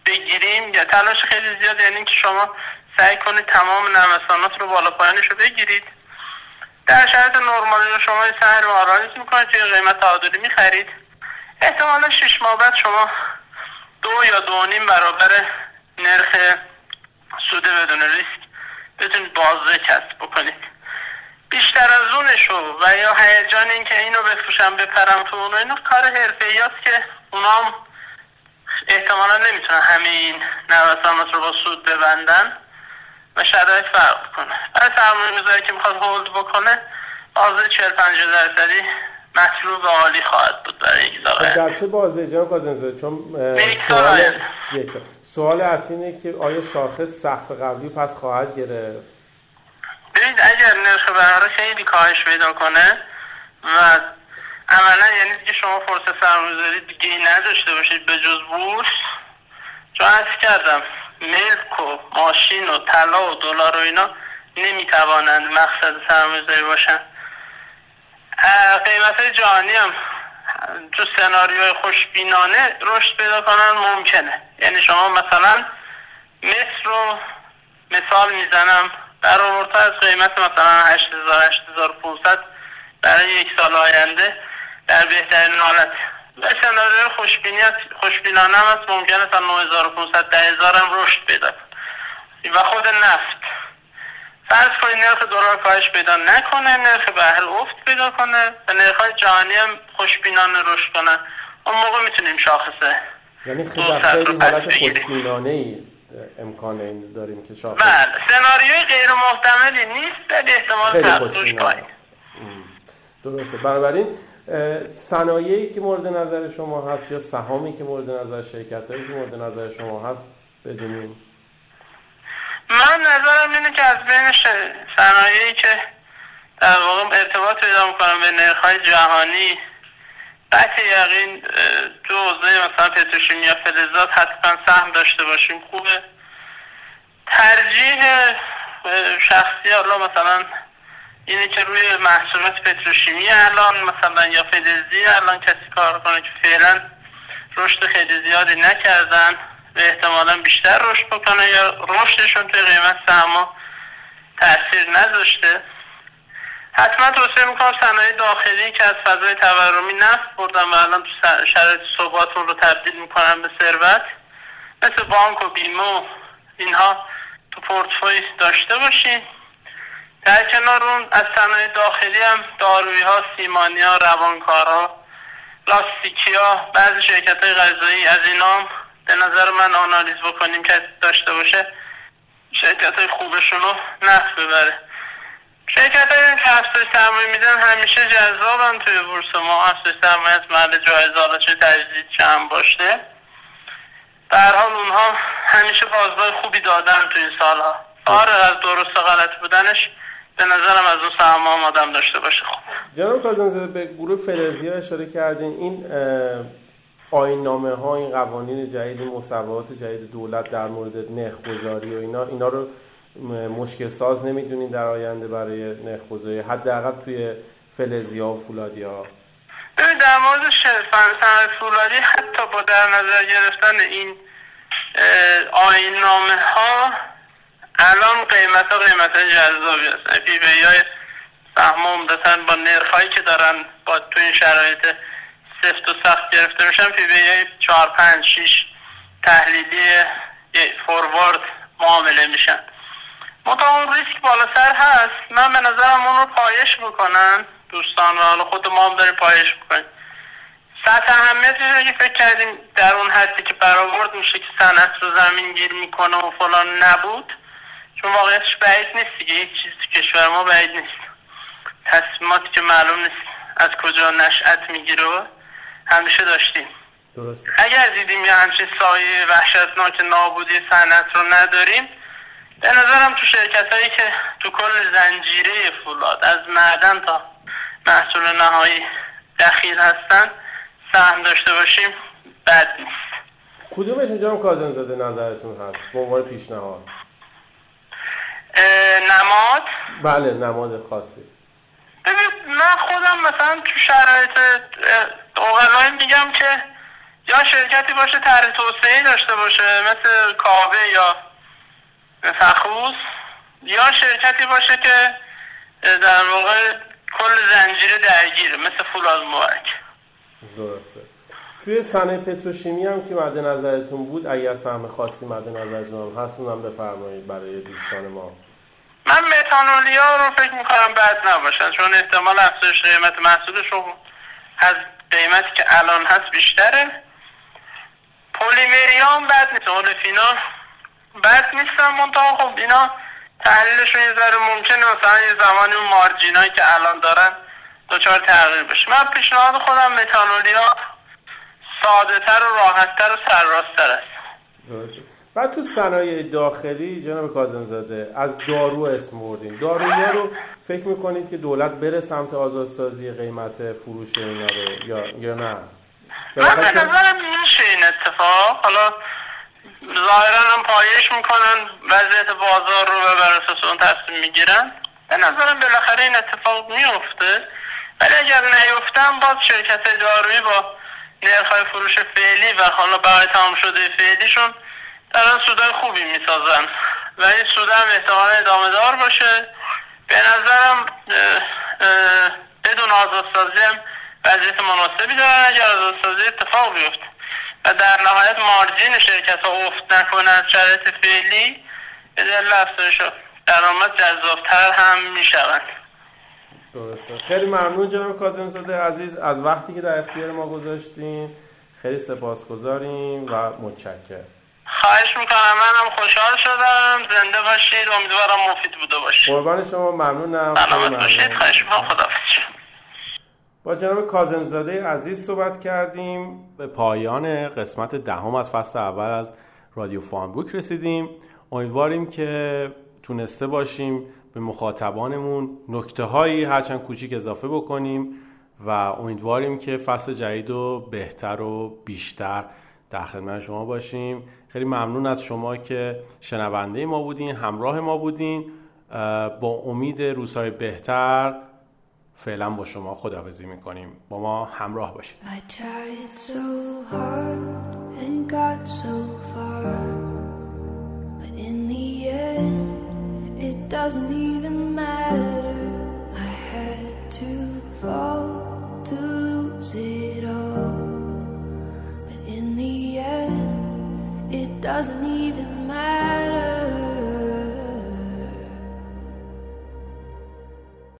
بگیریم. یا تلاش خیلی زیاد یعنی که شما سعی کنید تمام نوسانات رو بالا پایینش رو بگیرید. در شرایط نرمالی رو شما سهر رو آرایز می‌کنید توی قیمت تعادلی می‌خرید. احتمالا شش ماه بعد شما دو یا دو نیم برابر نرخ سود بدون ریسک بتونید بازده کسب بکنید. بیشتر از اونشو و یا هیجان این که اینو بفروشم بپرم تو اونو اینو کار حرفه که اونا هم احتمالا نمی‌تونن همه این نوسانات رو با سود ببندن. و شرایط فرق کنه برای سرمایه گذاری که می‌خواد هولد بکنه بازه 40 50 درصدی مطلوب عالی خواهد بود برای یک سال در چه بازده جناب کازنزاده چون سوال یک سال سوال اصلی اینه که آیا شاخص سقف قبلی پس خواهد گرفت؟ ببینید اگر نرخ بهره خیلی کاهش پیدا کنه و عملا یعنی دیگه شما فرصت سرمایه‌گذاری دیگه نداشته باشید به جز بورس چون عرض کردم. ملک و ماشین و طلا و دلار و اینا نمی‌توانند مقصد سرمایه‌گذاری باشن قیمت های جهانی هم تو سناریوهای خوشبینانه رشد پیدا کنن ممکنه. یعنی شما مثلا مصر رو مثال می‌زنم. برآورده از قیمت مثلا 8000 8500 برای یک سال آینده در بهترین حالت. سناریو خوشبینانه هم هست ممکنه تا 9500 10000 هم رشد پیدا کنه. و خود نفت. فرض کنید نرخ دلار کاهش پیدا نکنه نرخ بهل افت پیدا کنه و نرخ جهانی هم خوشبینانه رشد کنن. اون موقع می‌تونیم شاخصه یعنی خیلی حالت خوشبینانه ای امکان این داریم که شاخص بله سناریوی غیر محتملی نیست ولی احتمال تقدوش پایین درسته. بنابراین صنایعی که مورد نظر شما هست یا سهامی که مورد نظر شرکت هایی که مورد نظر شما هست بدونیم من نظرم اینه که از بین صنایعی که در واقع ارتباط پیدا می‌کنم به نرخ جهانی قطع یقین تو حوزه مثلا پتروشیمی یا فلزات حتما سهم داشته باشیم خوبه. ترجیح شخصی حالا مثلا اینه که روی محصولات پتروشیمی الان مثلا یا فلزی الان کسی کار کنه که فعلا رشد خیلی زیادی نکردن و احتمالا بیشتر رشد بکنه یا رشدشون توی قیمت سهما تاثیر نذاشته. حتما توصیه می‌کنم صنایع داخلی که از فضای تورمی نفت بردن و الان تو شرایط صحباتون رو تبدیل می‌کنن به ثروت مثل بانک و بیمه اینها تو پورتفوی داشته باشین. در کنار اون از صنایع داخلی هم دارویی ها سیمانی ها روانکار ها لاستیکی ها بعضی شرکت های غذایی از اینا به نظر من آنالیز بکنیم که داشته باشه شرکت های خوبشون رو نفت ببره. شرکت های که افزایش سرمایه میدن همیشه جذابن توی بورس ما. افزایش سرمایه از محل جایزه حالا چه تجدید چند باشه. در حال اونها همیشه بازدای خوبی دادن توی این سالها. آره از درست و غلط بودنش به نظرم از اون سهم آدم داشته باشه. خوب جناب کازم به گروه فلزی ها اشاره کردین. این آین نامه ها این قوانین جدید مسابقات جدید دولت در مورد نرخ گذاری و اینا اینا رو مشکل ساز نمی‌دونین در آینده برای نرخ گذاری حداقل توی فلزی ها و فولادی ها. ببین در مورد صنعت فولادی حتی با در نظر گرفتن این آیین نامه ها الان قیمت ها قیمت های جذابی هست P/E های سهم عمدتا با نرخ هایی که دارن با تو این شرایط سفت و سخت گرفته میشن. P/E های چهار پنج شیش تحلیلی فوروارد معامله میشن. منتها اون ریسک بالاتر هست. من به نظرم اون رو پایش بکنن دوستان و حالا خود ما هم داریم پایش بکنیم سطح اهمیتی که فکر کردیم در اون حدی که برآورد میشه که صنعت رو زمین گیر می‌کنه و فلان نبود چون واقعیتش بعید نیست دیگه هیچ چیزی تو کشور ما بعید نیست. تصمیماتی که معلوم نیست از کجا نشأت می‌گیره همیشه داشتیم. درست. اگر دیدیم یه همچین سایه وحشتناک نابودی صنعت رو نداریم به نظرم تو شرکت هایی که تو کل زنجیره فولاد از معدن تا محصول نهایی دخیل هستن سهم داشته باشیم بد نیست. کدومش اینجا کازم زاده نظرتون هست؟ به عنوان پیشنهاد. نماد بله نماد خاصی. ببین من خودم مثلا تو شرایط اوغلایی میگم که یا شرکتی باشه طرح توسعه داشته باشه مثل کاوه یا فخوس یا شرکتی باشه که در واقع کل زنجیره درگیره مثل فولاد مبارک. درسته. توی صنایع پتروشیمی هم که مد نظرتون بود اگر سهم خاصی مد نظرتون هم هست اونم بفرمایید برای دوستان ما. من متانولیا رو فکر می‌کنم بد نباشن چون احتمال افزایش قیمت محصولشون از قیمتی که الان هست بیشتره. پلیمریا هم بد نیست اولفینا بد نیستن منطقه خب اینا تحلیلشون یه ذره ممکنه مثلا یه زمانی اون مارجینایی که الان دارن دوچار تغییر بشه. من پیشنهاد خودم متانولیا ساده تر و راحت تر و سرراستتر است. درسته. بعد تو صنایع داخلی جناب کاظم زاده از دارو اسم بردیم دارویی رو فکر می‌کنید که دولت بره سمت آزادسازی قیمت فروش اینا رو یا یا نه؟ من به نظرم میشه این اتفاق. حالا ظاهرا هم پایش می‌کنن وضعیت بازار رو و بر اساس اون تصمیم می‌گیرن. به نظرم بالاخره این اتفاق میفته ولی اگر نیفتم باز شرکت دارویی با نرخ فروش فعلی و حالا برای تمام شده فعلیشون دارن سودای خوبی می‌سازن. و این سود هم احتمال ادامه دار باشه. به نظرم بدون آزادسازی هم وضعیت مناسبی دارن. اگر آزادسازی اتفاق بیفته و در نهایت مارجین شرکت ها افت نکنند شرایط فعلی به دلیل افزایش درآمد جذابتر هم می‌شوند. درسته. خیلی ممنون جناب کاظم زاده عزیز. از وقتی که در اختیار ما گذاشتین خیلی سپاسگزاریم و متشکرم. خواهش می‌کنم منم خوشحال شدم. زنده باشید. امیدوارم مفید بوده باشید. قربان شما. ممنونم. سلامت باشید. خواهش می‌کنم. خداحافظ. با جناب کازمزاده عزیز صحبت کردیم. به پایان قسمت دهم از فصل اول از رادیو فانبوک رسیدیم. امیدواریم که تونسته باشیم به مخاطبانمون نکته هایی هرچند کوچیک اضافه بکنیم و امیدواریم که فصل جدید رو بهتر و بیشتر در خدمت شما باشیم. خیلی ممنون از شما که شنونده ما بودین همراه ما بودین. با امید روزهای بهتر فعلا با شما خداحافظی می‌کنیم. با ما همراه باشید. It doesn't even matter.